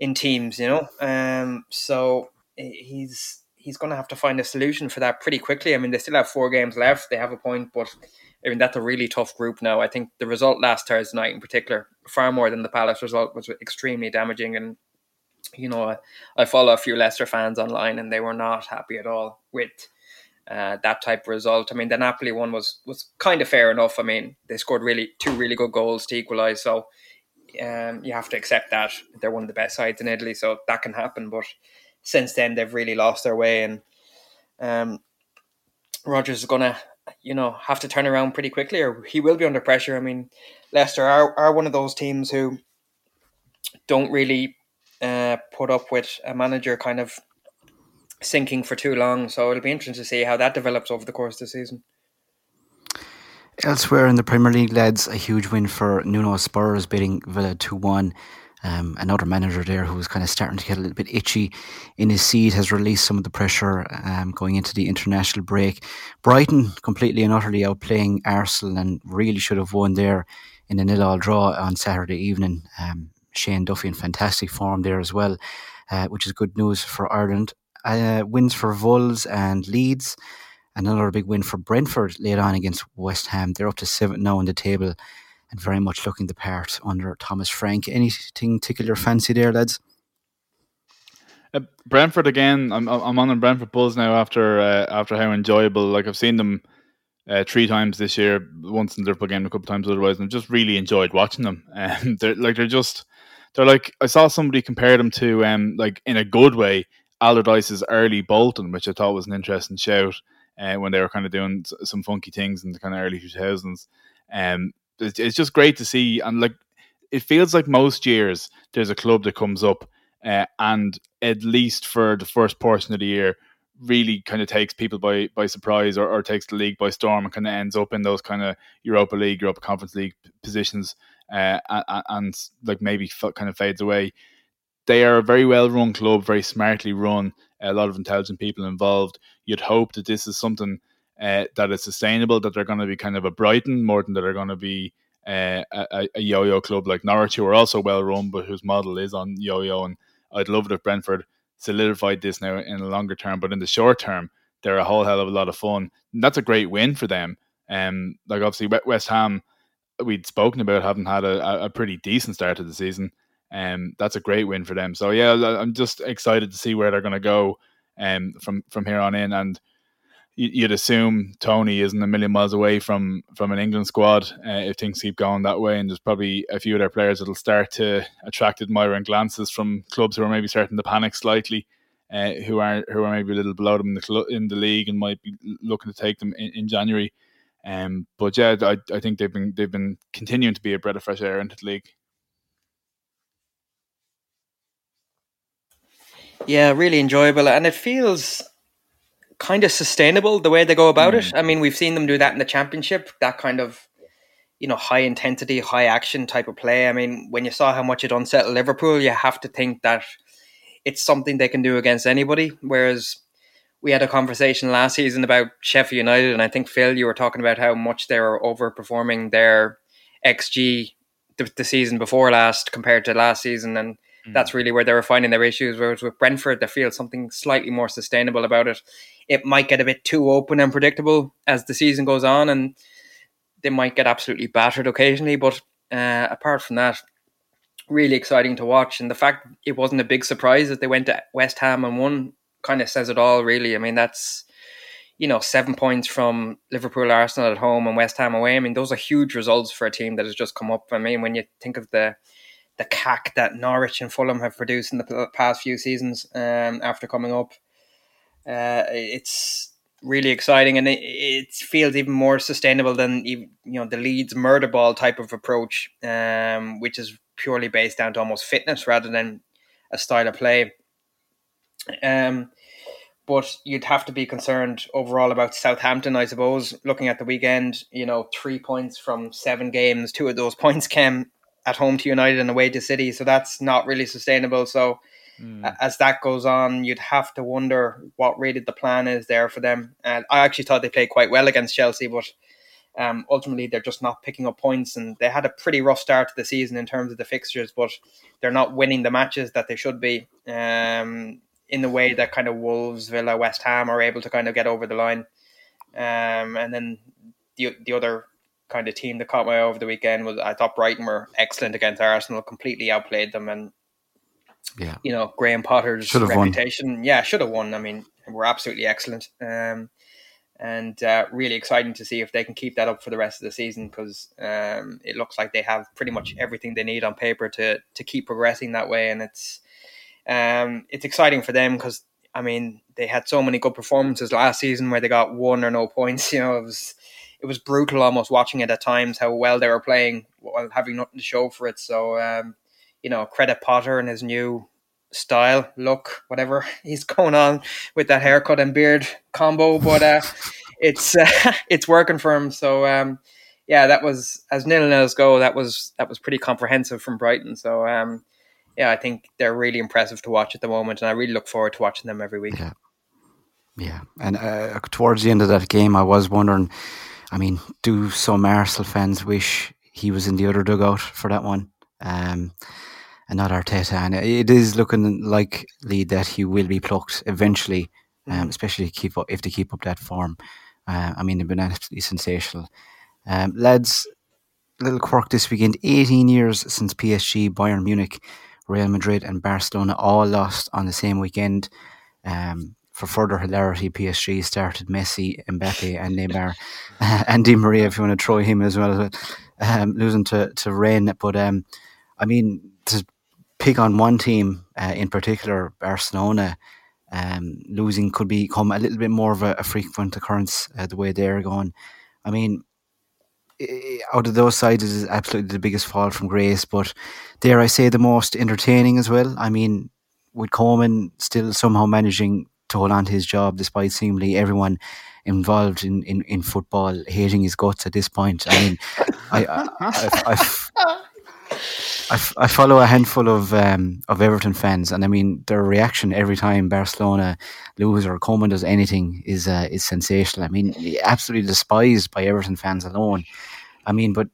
in teams, you know. Um, so he's he's going to have to find a solution for that pretty quickly. I mean, they still have four games left. They have a point, but I mean, that's a really tough group now. I think the result last Thursday night in particular, far more than the Palace result, was extremely damaging. And, you know, I, I follow a few Leicester fans online and they were not happy at all with uh, that type of result. I mean, the Napoli one was was kind of fair enough. I mean, they scored really two really good goals to equalise, so um, you have to accept that they're one of the best sides in Italy, so that can happen. But since then, they've really lost their way, and um, Rodgers is gonna, you know, have to turn around pretty quickly, or he will be under pressure. I mean, Leicester are are one of those teams who don't really uh, put up with a manager kind of sinking for too long. So it'll be interesting to see how that develops over the course of the season. Elsewhere in the Premier League, lads, a huge win for Nuno Spurs beating Villa 2 1. Um, another manager there who was kind of starting to get a little bit itchy in his seat has released some of the pressure um, going into the international break. Brighton completely and utterly outplaying Arsenal and really should have won there in a nil-all draw on Saturday evening. Um, Shane Duffy in fantastic form there as well, uh, which is good news for Ireland uh, wins for Wolves and Leeds. Another big win for Brentford later on against West Ham. They're up to seven now on the table and very much looking the part under Thomas Frank. Anything tickle your fancy there, lads? Uh, Brentford again. I'm I'm on the Brentford Bulls now after uh, after how enjoyable. Like I've seen them uh, three times this year, once in the Liverpool game, a couple times otherwise, and I've just really enjoyed watching them. Um, they're like they're just they're like I saw somebody compare them to um like in a good way Allardyce's early Bolton, which I thought was an interesting shout uh, when they were kind of doing some funky things in the kind of early 2000s. Um, it's, it's just great to see. And like, it feels like most years there's a club that comes up uh, and at least for the first portion of the year really kind of takes people by by surprise or, or takes the league by storm and kind of ends up in those kind of Europa League, Europa Conference League positions, uh, and, and, like maybe kind of fades away. They are a very well run club, very smartly run, a lot of intelligent people involved. You'd hope that this is something uh, that is sustainable, that they're going to be kind of a Brighton more than that they're going to be uh, a, a yo-yo club like Norwich, who are also well run, but whose model is on yo-yo. And I'd love it if Brentford solidified this now in the longer term, but in the short term, they're a whole hell of a lot of fun. And that's a great win for them. Um, like obviously West Ham, we'd spoken about having had a, a pretty decent start to the season. Um, that's a great win for them. So yeah, I'm just excited to see where they're going to go um, from from here on in. And you'd assume Toney isn't a million miles away from from an England squad uh, if things keep going that way. And there's probably a few of their players that'll start to attract admiring glances from clubs who are maybe starting to panic slightly, uh, who are who are maybe a little below them in the cl- in the league and might be looking to take them in, in January. Um, but yeah, I, I think they've been they've been continuing to be a breath of fresh air into the league. Yeah, really enjoyable, and it feels kind of sustainable the way they go about mm. it. I mean, we've seen them do that in the championship, that kind of you know high intensity, high action type of play. I mean, when you saw how much it unsettled Liverpool, you have to think that it's something they can do against anybody. Whereas we had a conversation last season about Sheffield United, and I think Phil, you were talking about how much they were overperforming their XG the, the season before last compared to last season, and mm. that's really where they were finding their issues. Whereas with Brentford, they feel something slightly more sustainable about it it might get a bit too open and predictable as the season goes on, and they might get absolutely battered occasionally. But uh, apart from that, really exciting to watch. And the fact it wasn't a big surprise that they went to West Ham and won kind of says it all, really. I mean, that's you know seven points from Liverpool, Arsenal at home, and West Ham away. I mean, those are huge results for a team that has just come up. I mean, when you think of the the cack that Norwich and Fulham have produced in the past few seasons um, after coming up. Uh, it's really exciting, and it, it, feels even more sustainable than you know the Leeds murder ball type of approach, um, which is purely based down to almost fitness rather than a style of play. Um, but you'd have to be concerned overall about Southampton, I suppose. Looking at the weekend, you know, three points from seven games, two of those points came at home to United and away to City, so that's not really sustainable. So Mm. As that goes on, you'd have to wonder what really the plan is there for them. And I actually thought they played quite well against Chelsea, but um, ultimately they're just not picking up points. And they had a pretty rough start to the season in terms of the fixtures, but they're not winning the matches that they should be um, in the way that kind of Wolves, Villa, West Ham are able to kind of get over the line. Um, and then the the other kind of team that caught my eye over the weekend was I thought Brighton were excellent against Arsenal, completely outplayed them, and yeah, you know Graham Potter's should've reputation. Won. Yeah, should have won. I mean, we're absolutely excellent, um, and uh, really exciting to see if they can keep that up for the rest of the season because um, it looks like they have pretty much everything they need on paper to to keep progressing that way, and it's um, it's exciting for them because I mean they had so many good performances last season where they got one or no points. You know, it was it was brutal almost watching it at times how well they were playing while having nothing to show for it. So um, you know, credit Potter and his new style, look, whatever he's going on with that haircut and beard combo. But uh, it's uh, it's working for him. So um, yeah, that was as nil nils go. That was that was pretty comprehensive from Brighton. So um, yeah, I think they're really impressive to watch at the moment, and I really look forward to watching them every week. Yeah, yeah. And uh, towards the end of that game, I was wondering. I mean, do some Arsenal fans wish he was in the other dugout for that one? Um, and not Arteta. And it is looking likely that he will be plucked eventually, um, especially keep up, if they keep up that form. Uh, I mean, they've been absolutely sensational. Um, lads, little quirk this weekend 18 years since PSG, Bayern Munich, Real Madrid, and Barcelona all lost on the same weekend. Um, for further hilarity, PSG started Messi, Mbappe, and Neymar, and Di Maria, if you want to throw him as well, um, losing to, to Rennes. But um, I mean, to pick on one team uh, in particular, Barcelona, um, losing could become a little bit more of a, a frequent occurrence uh, the way they're going. I mean, out of those sides is absolutely the biggest fall from grace, but dare I say the most entertaining as well. I mean, with Koeman still somehow managing to hold on to his job despite seemingly everyone involved in, in, in football hating his guts at this point. I mean, I, I, I, I, I follow a handful of um, of Everton fans, and I mean their reaction every time Barcelona lose or Koeman does anything is uh, is sensational. I mean, absolutely despised by Everton fans alone. I mean, but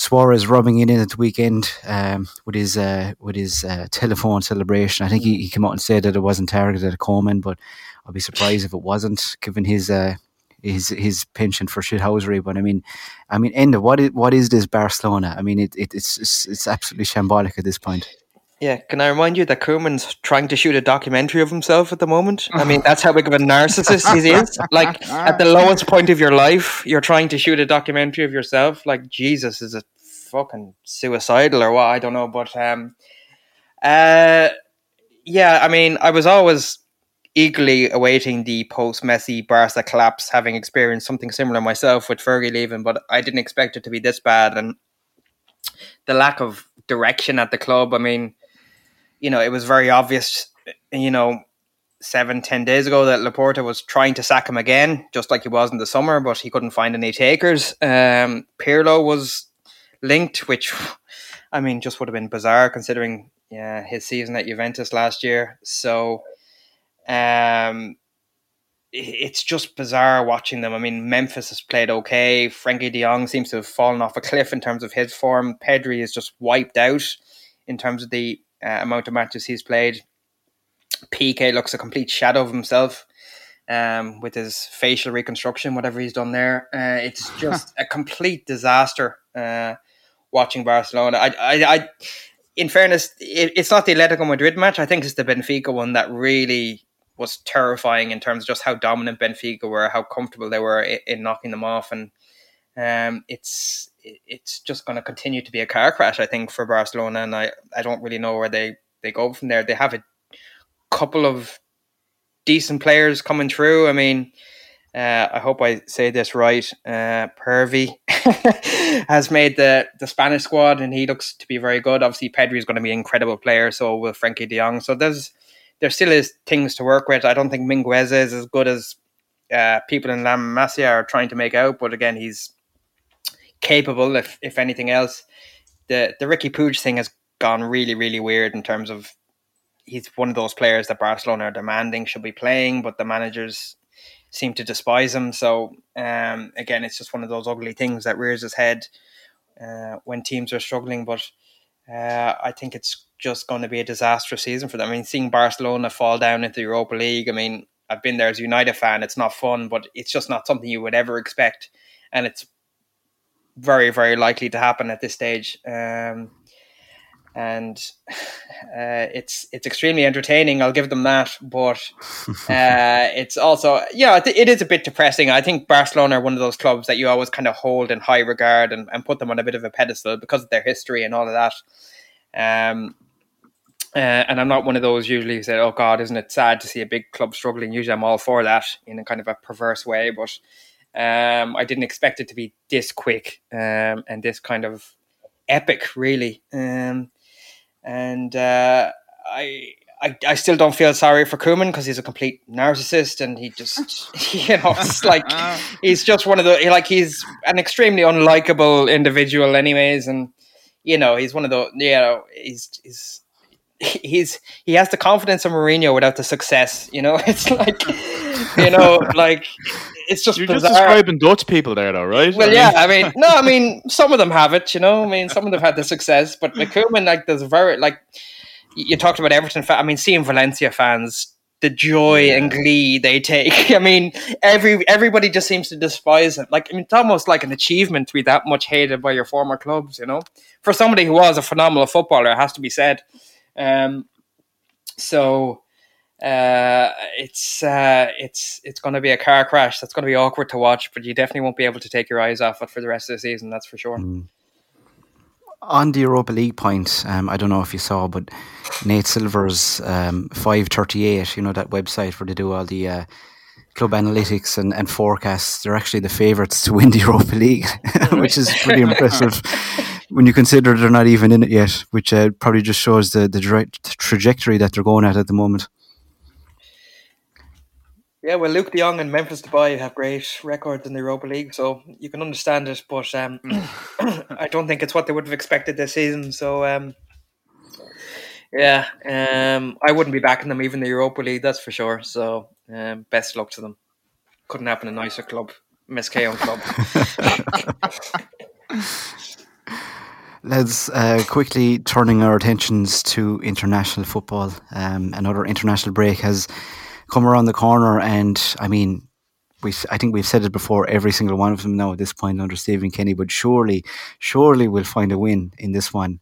Suarez rubbing it in at the weekend um, with his uh, with his uh, telephone celebration. I think he, he came out and said that it wasn't targeted at Koeman, but I'd be surprised if it wasn't, given his uh, his his penchant for shithousery. But I mean, I mean, Enda, what is what is this Barcelona? I mean, it, it it's, it's it's absolutely shambolic at this point. Yeah, can I remind you that Koeman's trying to shoot a documentary of himself at the moment? I mean, that's how big of a narcissist he is. Like, at the lowest point of your life, you're trying to shoot a documentary of yourself. Like, Jesus, is it fucking suicidal or what? I don't know. But, um, uh, yeah, I mean, I was always eagerly awaiting the post Messi Barca collapse, having experienced something similar myself with Fergie leaving, but I didn't expect it to be this bad. And the lack of direction at the club, I mean, you know, it was very obvious, you know, seven, ten days ago that Laporta was trying to sack him again, just like he was in the summer, but he couldn't find any takers. Um, Pirlo was linked, which, I mean, just would have been bizarre considering yeah, his season at Juventus last year. So, um, it's just bizarre watching them. I mean, Memphis has played okay. Frenkie de Jong seems to have fallen off a cliff in terms of his form. Pedri is just wiped out in terms of the uh, amount of matches he's played. Piqué looks a complete shadow of himself um, with his facial reconstruction, whatever he's done there. Uh, it's just a complete disaster uh, watching Barcelona. I, I, I, in fairness, it, it's not the Atletico Madrid match. I think it's the Benfica one that really was terrifying in terms of just how dominant Benfica were, how comfortable they were in, in knocking them off, and um, it's it's just going to continue to be a car crash, I think, for Barcelona. And I, I don't really know where they, they go from there. They have a couple of decent players coming through. I mean, uh, I hope I say this right. Uh, Pervi has made the, the Spanish squad, and he looks to be very good. Obviously, Pedri is going to be an incredible player. So will Frenkie De Jong. So there's there still is things to work with. I don't think Mingueza is as good as uh, people in La Masia are trying to make out. But again, he's capable, if if anything else. The the Riqui Puig thing has gone really really weird in terms of he's one of those players that Barcelona are demanding should be playing, but the managers seem to despise him. So um, again, it's just one of those ugly things that rears its head uh, when teams are struggling. But uh, I think it's just going to be a disastrous season for them. I mean, seeing Barcelona fall down into the Europa League. I mean, I've been there as a United fan. It's not fun, but it's just not something you would ever expect, and it's very, very likely to happen at this stage. Um, and uh, it's it's extremely entertaining. I'll give them that, but uh, it's also yeah, it is a bit depressing. I think Barcelona are one of those clubs that you always kind of hold in high regard and, and put them on a bit of a pedestal because of their history and all of that. Um, uh, and I'm not one of those usually who say, "Oh God, isn't it sad to see a big club struggling?" Usually, I'm all for that in a kind of a perverse way, but um, I didn't expect it to be this quick um, and this kind of epic, really. Um, and uh, I, I, I still don't feel sorry for Koeman because he's a complete narcissist and he just, you know, it's like he's just one of the like he's an extremely unlikable individual, anyways, and you know he's one of the you know he's he's he's he has the confidence of Mourinho without the success. You know, it's like you know, like it's just you're bizarre. just describing Dutch people there, though, right? Well, I yeah, I mean, no, I mean, some of them have it, you know. I mean, some of them have had the success, but McCoolman, like, there's very like you talked about Everton. I mean, seeing Valencia fans, the joy yeah. and glee they take. I mean, every everybody just seems to despise it. Like, I mean, it's almost like an achievement to be that much hated by your former clubs. You know, for somebody who was a phenomenal footballer, it has to be said. Um, so uh, it's uh, it's it's going to be a car crash. That's going to be awkward to watch, but you definitely won't be able to take your eyes off it for the rest of the season. That's for sure. Mm. On the Europa League point, um, I don't know if you saw, but Nate Silver's um, five thirty eight. You know that website where they do all the uh, club analytics and, and forecasts. They're actually the favourites to win the Europa League, which is pretty impressive when you consider they're not even in it yet. Which uh, probably just shows the the direct trajectory that they're going at at the moment. Yeah, well, Luuk De Jong and Memphis Depay have great records in the Europa League, so you can understand it. But um, I don't think it's what they would have expected this season. So um, yeah, um, I wouldn't be backing them even the Europa League, that's for sure. So um, best luck to them. Couldn't happen a nicer club, Mescayon club. Let's uh, quickly turning our attentions to international football. Um, another international break has come around the corner, and I mean, we I think we've said it before. Every single one of them now at this point under Stephen Kenny, but surely, surely we'll find a win in this one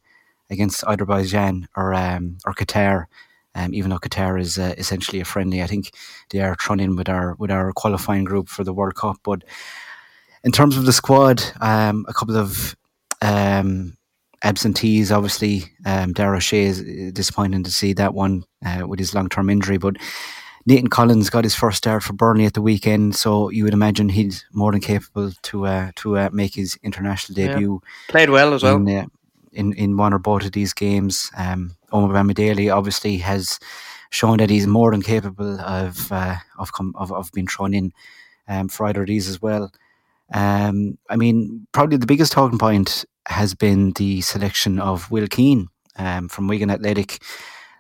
against Azerbaijan or um, or Qatar. Um, even though Qatar is uh, essentially a friendly, I think they are thrown with our with our qualifying group for the World Cup. But in terms of the squad, um, a couple of um, absentees. Obviously, um, Dara O'Shea is disappointing to see that one uh, with his long term injury, but. Nathan Collins got his first start for Burnley at the weekend, so you would imagine he's more than capable to uh, to uh, make his international debut. Yeah. Played well as well. In, uh, in, in one or both of these games. Um, Omar Daly obviously has shown that he's more than capable of uh, of, com- of of being thrown in um, for either of these as well. Um, I mean, probably the biggest talking point has been the selection of Will Keane um, from Wigan Athletic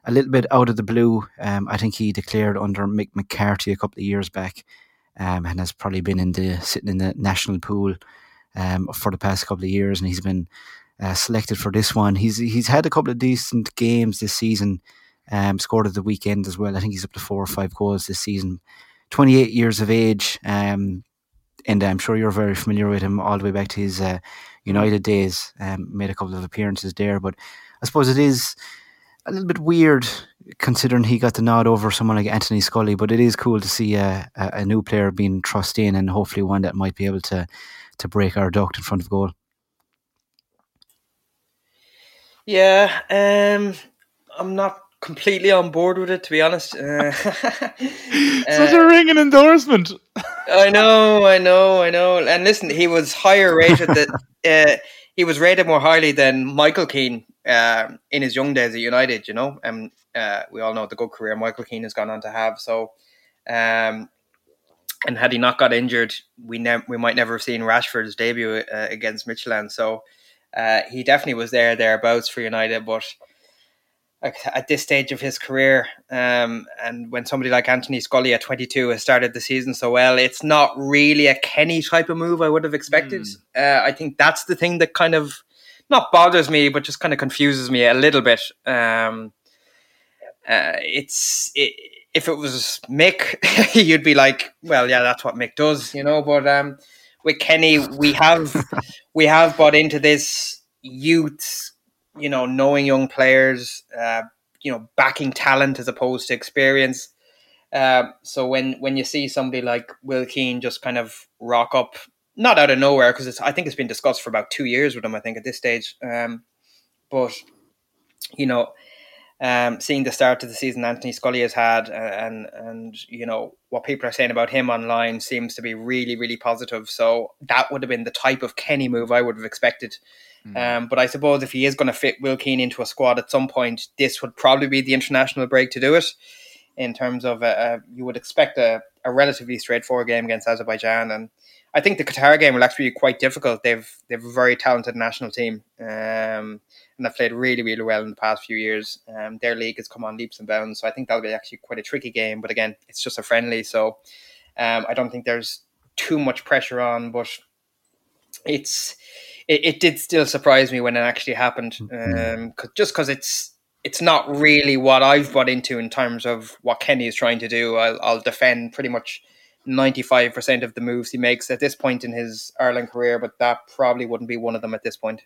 a little bit out of the blue. Um, I think he declared under Mick McCarthy a couple of years back, um, and has probably been in the sitting in the national pool um, for the past couple of years, and he's been uh, selected for this one. He's he's had a couple of decent games this season. Um, scored at the weekend as well. I think he's up to four or five goals this season. Twenty eight years of age, um, and I'm sure you're very familiar with him all the way back to his uh, United days. Um, made a couple of appearances there, but I suppose it is a little bit weird considering he got the nod over someone like Anthony Scully, but it is cool to see a, a, a new player being trusted in and hopefully one that might be able to to break our duct in front of goal. Yeah, um, I'm not completely on board with it to be honest. Uh, Such a ringing endorsement. I know, I know, I know. And listen, he was higher rated that uh, he was rated more highly than Michael Keane uh, in his young days at United, you know, and uh, we all know the good career Michael Keane has gone on to have. So, um, and had he not got injured, we ne- we might never have seen Rashford's debut uh, against Midtjylland. So, uh, he definitely was there thereabouts for United, but at this stage of his career, um, and when somebody like Anthony Scully at 22 has started the season so well, it's not really a Kenny type of move I would have expected. Mm. Uh, I think that's the thing that kind of not bothers me, but just kind of confuses me a little bit. Um, uh, it's it, if it was Mick, you'd be like, well, yeah, that's what Mick does, you know. But um, with Kenny, we have we have bought into this youth, you know, knowing young players, uh, you know, backing talent as opposed to experience. Uh, so when when you see somebody like Will Keane just kind of rock up not out of nowhere because I think it's been discussed for about two years with him. I think at this stage, um, but you know, um, seeing the start of the season Anthony Scully has had, and and you know what people are saying about him online seems to be really really positive. So that would have been the type of Kenny move I would have expected. Mm. Um, but I suppose if he is going to fit Will Keane into a squad at some point, this would probably be the international break to do it. In terms of, uh you would expect a, a relatively straightforward game against Azerbaijan, and I think the Qatar game will actually be quite difficult. They've they've a very talented national team, um, and they've played really really well in the past few years. Um, their league has come on leaps and bounds, so I think that'll be actually quite a tricky game. But again, it's just a friendly, so um, I don't think there's too much pressure on. But it's it, it did still surprise me when it actually happened, mm-hmm. um, cause, just because it's it's not really what I've bought into in terms of what Kenny is trying to do. I'll, I'll defend pretty much 95% of the moves he makes at this point in his Ireland career, but that probably wouldn't be one of them at this point.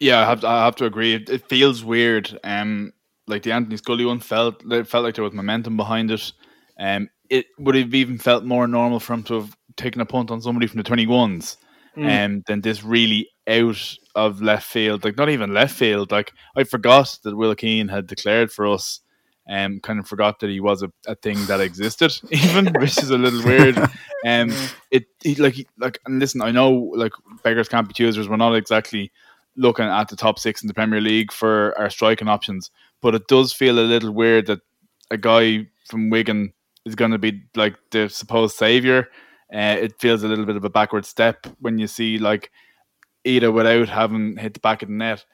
Yeah, I have to, I have to agree. It, it feels weird. Um, like the Anthony Scully one felt it felt like there was momentum behind it. Um, it would have even felt more normal for him to have taken a punt on somebody from the twenty ones, mm. um, than this really out of left field. Like not even left field. Like I forgot that Will Keane had declared for us um, kind of forgot that he was a, a thing that existed, even, which is a little weird. Um, it he, like like and listen, I know like beggars can't be choosers. We're not exactly looking at the top six in the Premier League for our striking options, but it does feel a little weird that a guy from Wigan is going to be like the supposed savior. Uh, it feels a little bit of a backward step when you see like Idah without having hit the back of the net.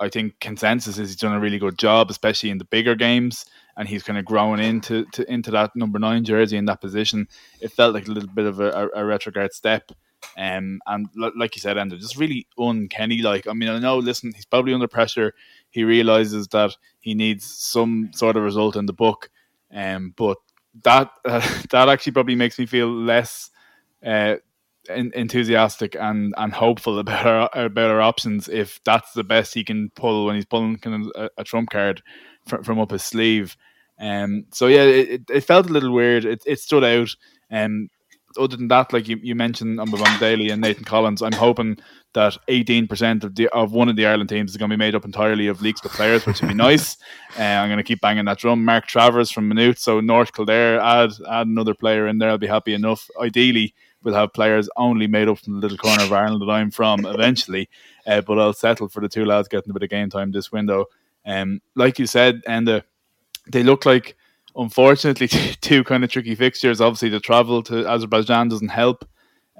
I think consensus is he's done a really good job, especially in the bigger games, and he's kind of growing into to, into that number nine jersey in that position. It felt like a little bit of a, a, retrograde step, um, and l- like you said, Enda, just really uncanny. Like I mean, I know. Listen, he's probably under pressure. He realizes that he needs some sort of result in the book, um, but that uh, that actually probably makes me feel less uh, in, enthusiastic and, and hopeful about our about our options if that's the best he can pull when he's pulling kind of a, a trump card from, from up his sleeve. Um, so yeah, it, it felt a little weird. It, it stood out. Um, other than that, like you, you mentioned on Bob Daly and Nathan Collins, I'm hoping that 18% of the of one of the Ireland teams is going to be made up entirely of leagues with players, which would be nice. Uh, I'm going to keep banging that drum. Mark Travers from Maynooth, so North Kildare, add add another player in there. I'll be happy enough. Ideally, we'll have players only made up from the little corner of Ireland that I'm from eventually, uh, but I'll settle for the two lads getting a bit of game time this window. Um, like you said, and the, they look like unfortunately two kind of tricky fixtures. Obviously, the travel to Azerbaijan doesn't help.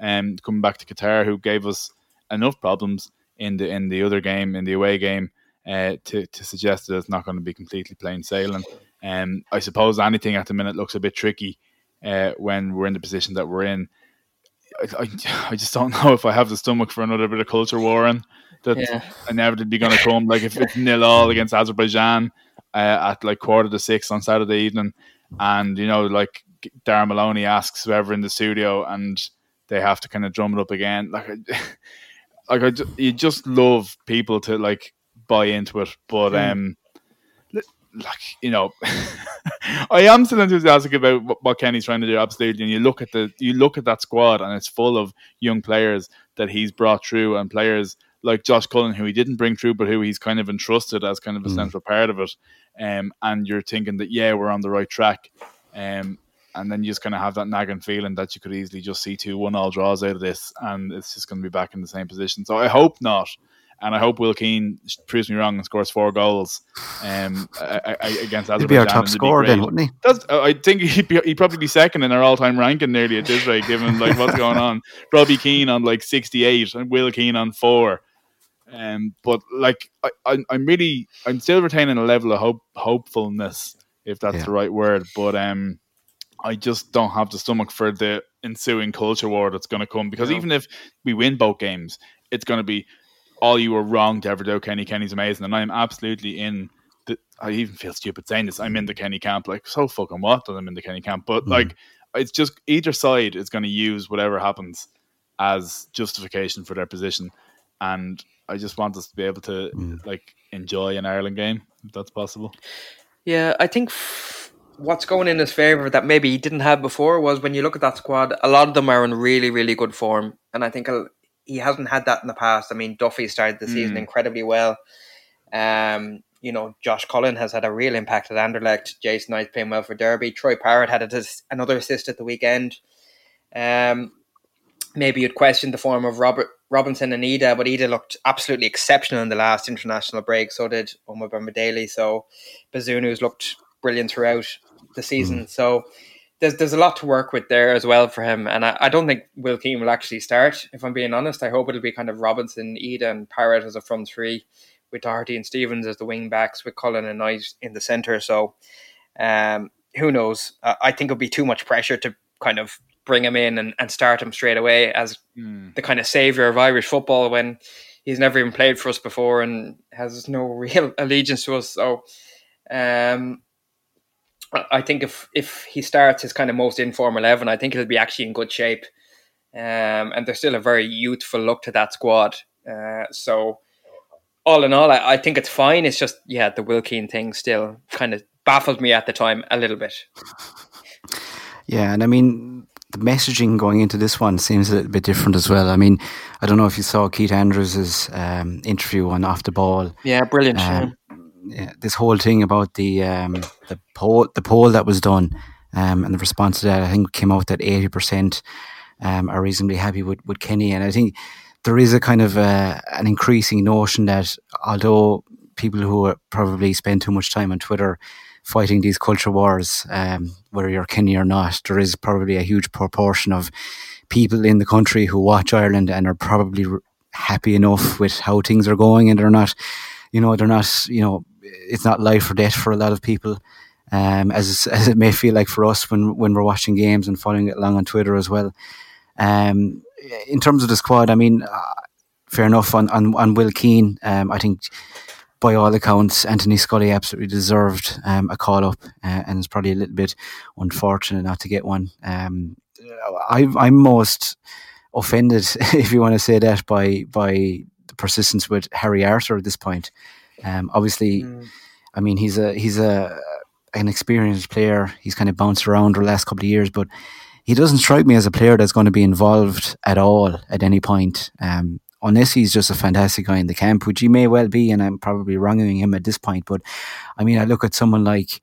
Um, coming back to Qatar, who gave us enough problems in the in the other game, in the away game, uh, to to suggest that it's not going to be completely plain sailing. Um, I suppose anything at the minute looks a bit tricky uh, when we're in the position that we're in. I, I, just don't know if I have the stomach for another bit of culture warring that's yeah. inevitably going to come. Like if it's nil all against Azerbaijan uh, at like quarter to six on Saturday evening, and you know like Darragh Maloney asks whoever in the studio, and they have to kind of drum it up again. Like, like I, you just love people to like buy into it, but mm. um, like you know, I am still enthusiastic about what, what, Kenny's trying to do. Absolutely, and you look at the you look at that squad, and it's full of young players that he's brought through, and players like Josh Cullen, who he didn't bring through, but who he's kind of entrusted as kind of a mm. central part of it. Um, and you're thinking that yeah, we're on the right track. Um, and then you just kind of have that nagging feeling that you could easily just see two one all draws out of this, and it's just going to be back in the same position. So I hope not and I hope Will Keane proves me wrong and scores four goals um, against Azerbaijan. He'd be our top scorer then, wouldn't he? That's, I think he'd, be, he'd probably be second in our all-time ranking nearly at this rate, given like what's going on. Robbie Keane on like sixty-eight and Will Keane on four. Um, but like I, I, am really, I'm still retaining a level of hope, hopefulness, if that's yeah. the right word. But um, I just don't have the stomach for the ensuing culture war that's going to come because even if we win both games, it's going to be all you were wrong to ever do Kenny. Kenny's amazing, and I'm absolutely in. The, I even feel stupid saying this. I'm in the Kenny camp. Like so fucking what that I'm in the Kenny camp, but mm. like it's just either side is going to use whatever happens as justification for their position, and I just want us to be able to mm. like enjoy an Ireland game if that's possible. Yeah, I think. F- what's going in his favor that maybe he didn't have before was when you look at that squad, a lot of them are in really, really good form, and I think he hasn't had that in the past. I mean, Duffy started the season mm. incredibly well. Um, you know, Josh Cullen has had a real impact at Anderlecht. Jason Knight playing well for Derby. Troy Parrott had another assist at the weekend. Um, maybe you'd question the form of Robert Robinson and Idah, but Idah looked absolutely exceptional in the last international break. So did Omar Daly. So Bazunu's looked brilliant throughout the season. Mm. So there's there's a lot to work with there as well for him, and I, I don't think Will Keane will actually start. If I'm being honest, I hope it'll be kind of Robinson, Idah, and Parrott as a front three, with Doherty and Stevens as the wing backs, with Cullen and Knight in the centre. So, um, who knows? Uh, I think it'll be too much pressure to kind of bring him in and, and start him straight away as mm. the kind of savior of Irish football when he's never even played for us before and has no real allegiance to us. So, um, I think if if he starts his kind of most informal eleven, I think he'll be actually in good shape. Um, and there's still a very youthful look to that squad. Uh, so all in all, I, I, think it's fine. It's just yeah, the Will Keane thing still kind of baffled me at the time a little bit. Yeah, and I mean the messaging going into this one seems a little bit different as well. I mean, I don't know if you saw Keith Andrews's um, interview on Off the Ball. Yeah, brilliant. Um, yeah, this whole thing about the um, the poll the poll that was done um, and the response to that, I think came out that eighty percent um, are reasonably happy with, with Kenny, and I think there is a kind of uh, an increasing notion that although people who probably spend too much time on Twitter fighting these culture wars, um, whether you're Kenny or not. There is probably a huge proportion of people in the country who watch Ireland and are probably happy enough with how things are going, and they're not, you know, they're not, you know, it's not life or death for a lot of people. Um, as as it may feel like for us when when we're watching games and following it along on Twitter as well. Um, in terms of the squad, I mean, uh, fair enough on on, on Will Keane. Um, I think by all accounts, Anthony Scully absolutely deserved um, a call up, uh, and it's probably a little bit unfortunate not to get one. Um, I, I'm most offended, if you want to say that, by by the persistence with Harry Arter at this point. Um, obviously, mm. I mean he's a he's a an experienced player. He's kind of bounced around the last couple of years, but he doesn't strike me as a player that's going to be involved at all at any point. Um, unless he's just a fantastic guy in the camp, which he may well be, and I'm probably wronging him at this point. But I mean, I look at someone like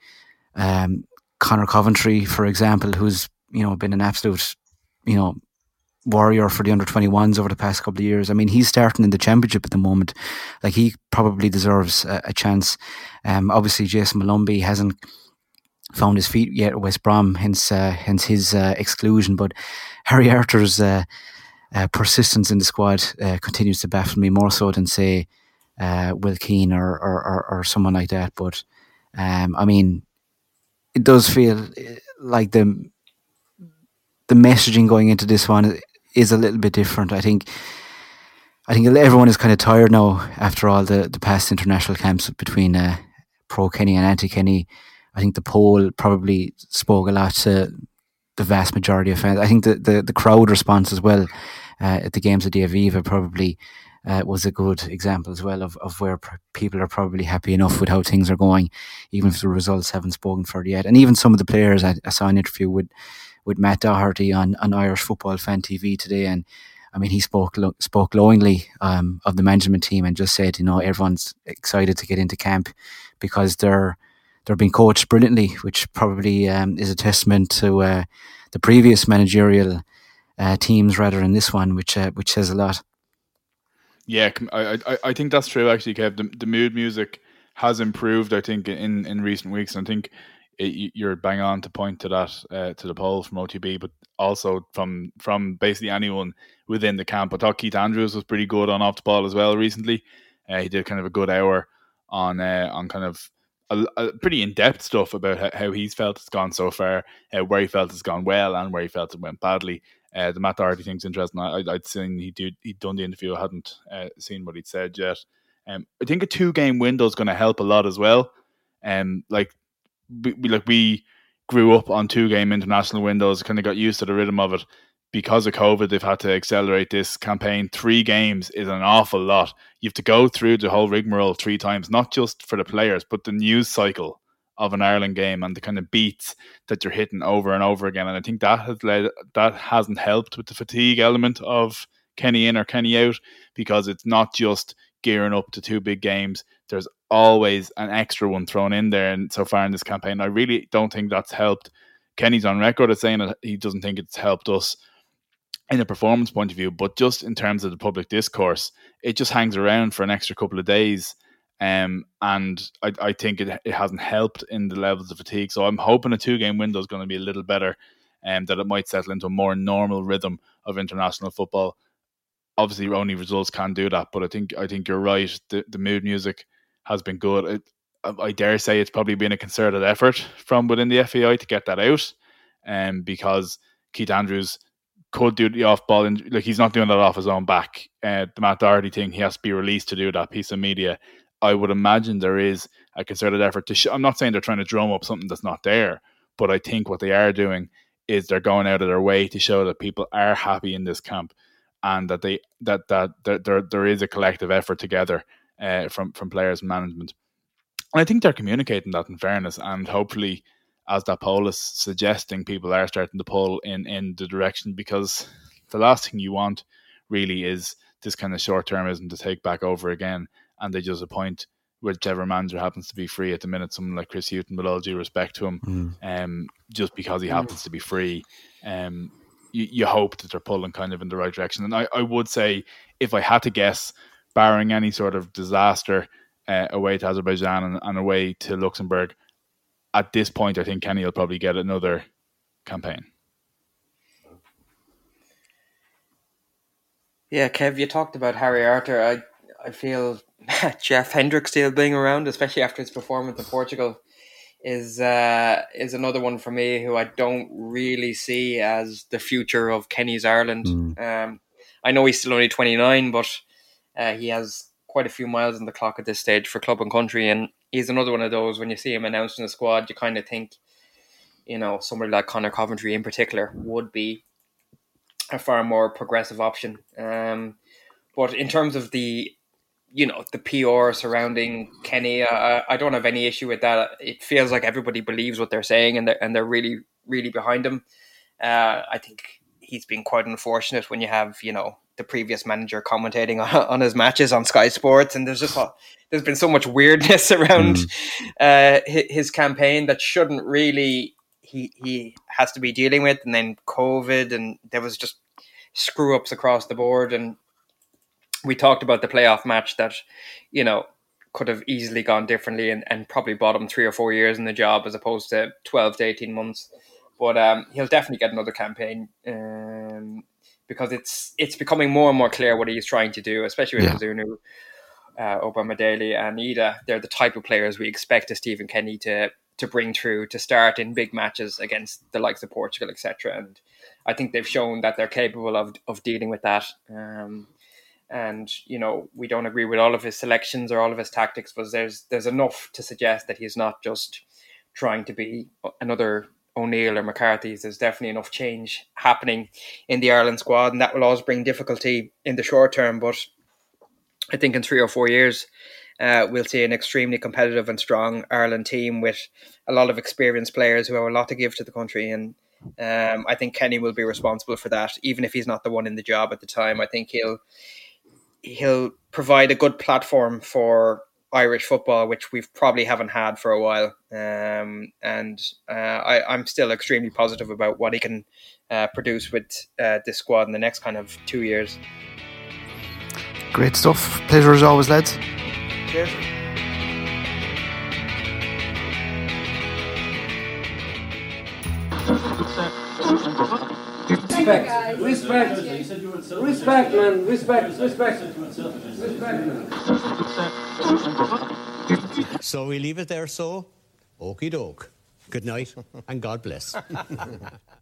um, Conor Coventry, for example, who's you know been an absolute you know warrior for the under 21s over the past couple of years. I mean, he's starting in the championship at the moment. Like he probably deserves a, a chance. Um, obviously, Jason Molumby hasn't found his feet yet at West Brom, hence uh, hence his uh, exclusion. But Harry Arter's uh, uh, persistence in the squad uh, continues to baffle me more so than say uh, Will Keane or, or, or, or someone like that. But um, I mean, it does feel like the the messaging going into this one is a little bit different. I think. I think everyone is kind of tired now after all the, the past international camps between uh, pro Kenny and anti Kenny. I think the poll probably spoke a lot to the vast majority of fans. I think the, the, the crowd response as well uh, at the games of the Aviva probably uh, was a good example as well of, of where pr- people are probably happy enough with how things are going, even if the results haven't spoken for it yet. And even some of the players, I, I saw an interview with, with Matt Doherty on, on Irish Football Fan TV today, and I mean, he spoke lo- spoke glowingly um, of the management team and just said, you know, everyone's excited to get into camp because they're they're being coached brilliantly, which probably um, is a testament to uh, the previous managerial uh, teams rather than this one, which uh, which says a lot. Yeah, I, I, I think that's true. Actually, Kev, the, the mood music has improved. I think in, in recent weeks. I think it, you're bang on to point to that uh, to the poll from OTB, but also from from basically anyone within the camp. I thought Keith Andrews was pretty good on off the ball as well recently. Uh, he did kind of a good hour on uh, on kind of a, a pretty in depth stuff about how, how, he's felt it's gone so far, uh, where he felt it's gone well, and where he felt it went badly. Uh, the Matt Doherty thing's interesting. I, would seen he did he'd done the interview. I hadn't uh, seen what he'd said yet. Um, I think a two game window is going to help a lot as well. Um, like we, we like we grew up on two game international windows, kind of got used to the rhythm of it because of COVID, they've had to accelerate this campaign. Three games is an awful lot. You have to go through the whole rigmarole three times, not just for the players, but the news cycle of an Ireland game and the kind of beats that you're hitting over and over again. And I think that has led that hasn't helped with the fatigue element of Kenny in or Kenny out because it's not just gearing up to two big games. There's always an extra one thrown in there. And so far in this campaign, I really don't think that's helped. Kenny's on record as saying that he doesn't think it's helped us in a performance point of view, but just in terms of the public discourse, it just hangs around for an extra couple of days. Um, and I, I think it, it hasn't helped in the levels of fatigue. So I'm hoping a two game window is going to be a little better and um, that it might settle into a more normal rhythm of international football. Obviously, only results can do that, but I think I think you're right. The, the mood music has been good. It, I dare say it's probably been a concerted effort from within the FAI to get that out, um, because Keith Andrews could do the off ball and like he's not doing that off his own back. Uh, the Matt Doherty thing, he has to be released to do that piece of media. I would imagine there is a concerted effort to. Sh- I'm not saying they're trying to drum up something that's not there, but I think what they are doing is they're going out of their way to show that people are happy in this camp and that they that that, that there there is a collective effort together uh, from from players and management. And I think they're communicating that in fairness, and hopefully as that poll is suggesting, people are starting to pull in in the direction because the last thing you want really is this kind of short termism to take back over again, and they just appoint whichever manager happens to be free at the minute, someone like Chris Hughton, with all due respect to him, mm. um, just because he happens to be free, um, you, you hope that they're pulling kind of in the right direction. And I, I would say, if I had to guess, barring any sort of disaster uh, away to Azerbaijan and, and away to Luxembourg, at this point, I think Kenny will probably get another campaign. Yeah, Kev, you talked about Harry Arter. I I feel Jeff Hendrick still being around, especially after his performance in Portugal, is uh, is another one for me who I don't really see as the future of Kenny's Ireland. Mm. Um, I know he's still only twenty nine, but uh, he has quite a few miles on the clock at this stage for club and country, and he's another one of those. When you see him announced in the squad, you kind of think, you know, somebody like Conor Coventry in particular would be a far more progressive option. Um, but in terms of the you know the PR surrounding Kenny. I, I don't have any issue with that. It feels like everybody believes what they're saying, and they're and they're really really behind him. Uh, I think he's been quite unfortunate when you have you know the previous manager commentating on, on his matches on Sky Sports, and there's just a, there's been so much weirdness around mm. uh, his, his campaign that shouldn't really he he has to be dealing with, and then COVID, and there was just screw ups across the board, and we talked about the playoff match that you know could have easily gone differently and, and probably bought him three or four years in the job as opposed to 12 to 18 months but um, he'll definitely get another campaign um, because it's it's becoming more and more clear what he's trying to do especially with yeah. Zunu uh, Obama Daly, and Idah they're the type of players we expect a Stephen Kenny to to bring through to start in big matches against the likes of Portugal etc and I think they've shown that they're capable of, of dealing with that. Um, and you know we don't agree with all of his selections or all of his tactics, but there's there's enough to suggest that he's not just trying to be another O'Neill or McCarthy. There's definitely enough change happening in the Ireland squad, and that will always bring difficulty in the short term. But I think in three or four years, uh, we'll see an extremely competitive and strong Ireland team with a lot of experienced players who have a lot to give to the country. And um, I think Kenny will be responsible for that, even if he's not the one in the job at the time. I think he'll he'll provide a good platform for Irish football, which we've probably haven't had for a while. Um, and uh, I, am still extremely positive about what he can uh, produce with uh, this squad in the next kind of two years. Great stuff. Pleasure as always, lads. Cheers. Respect, respect, respect, man, respect, respect, respect, man. So we leave it there, so. okey doke. Good night, and God bless.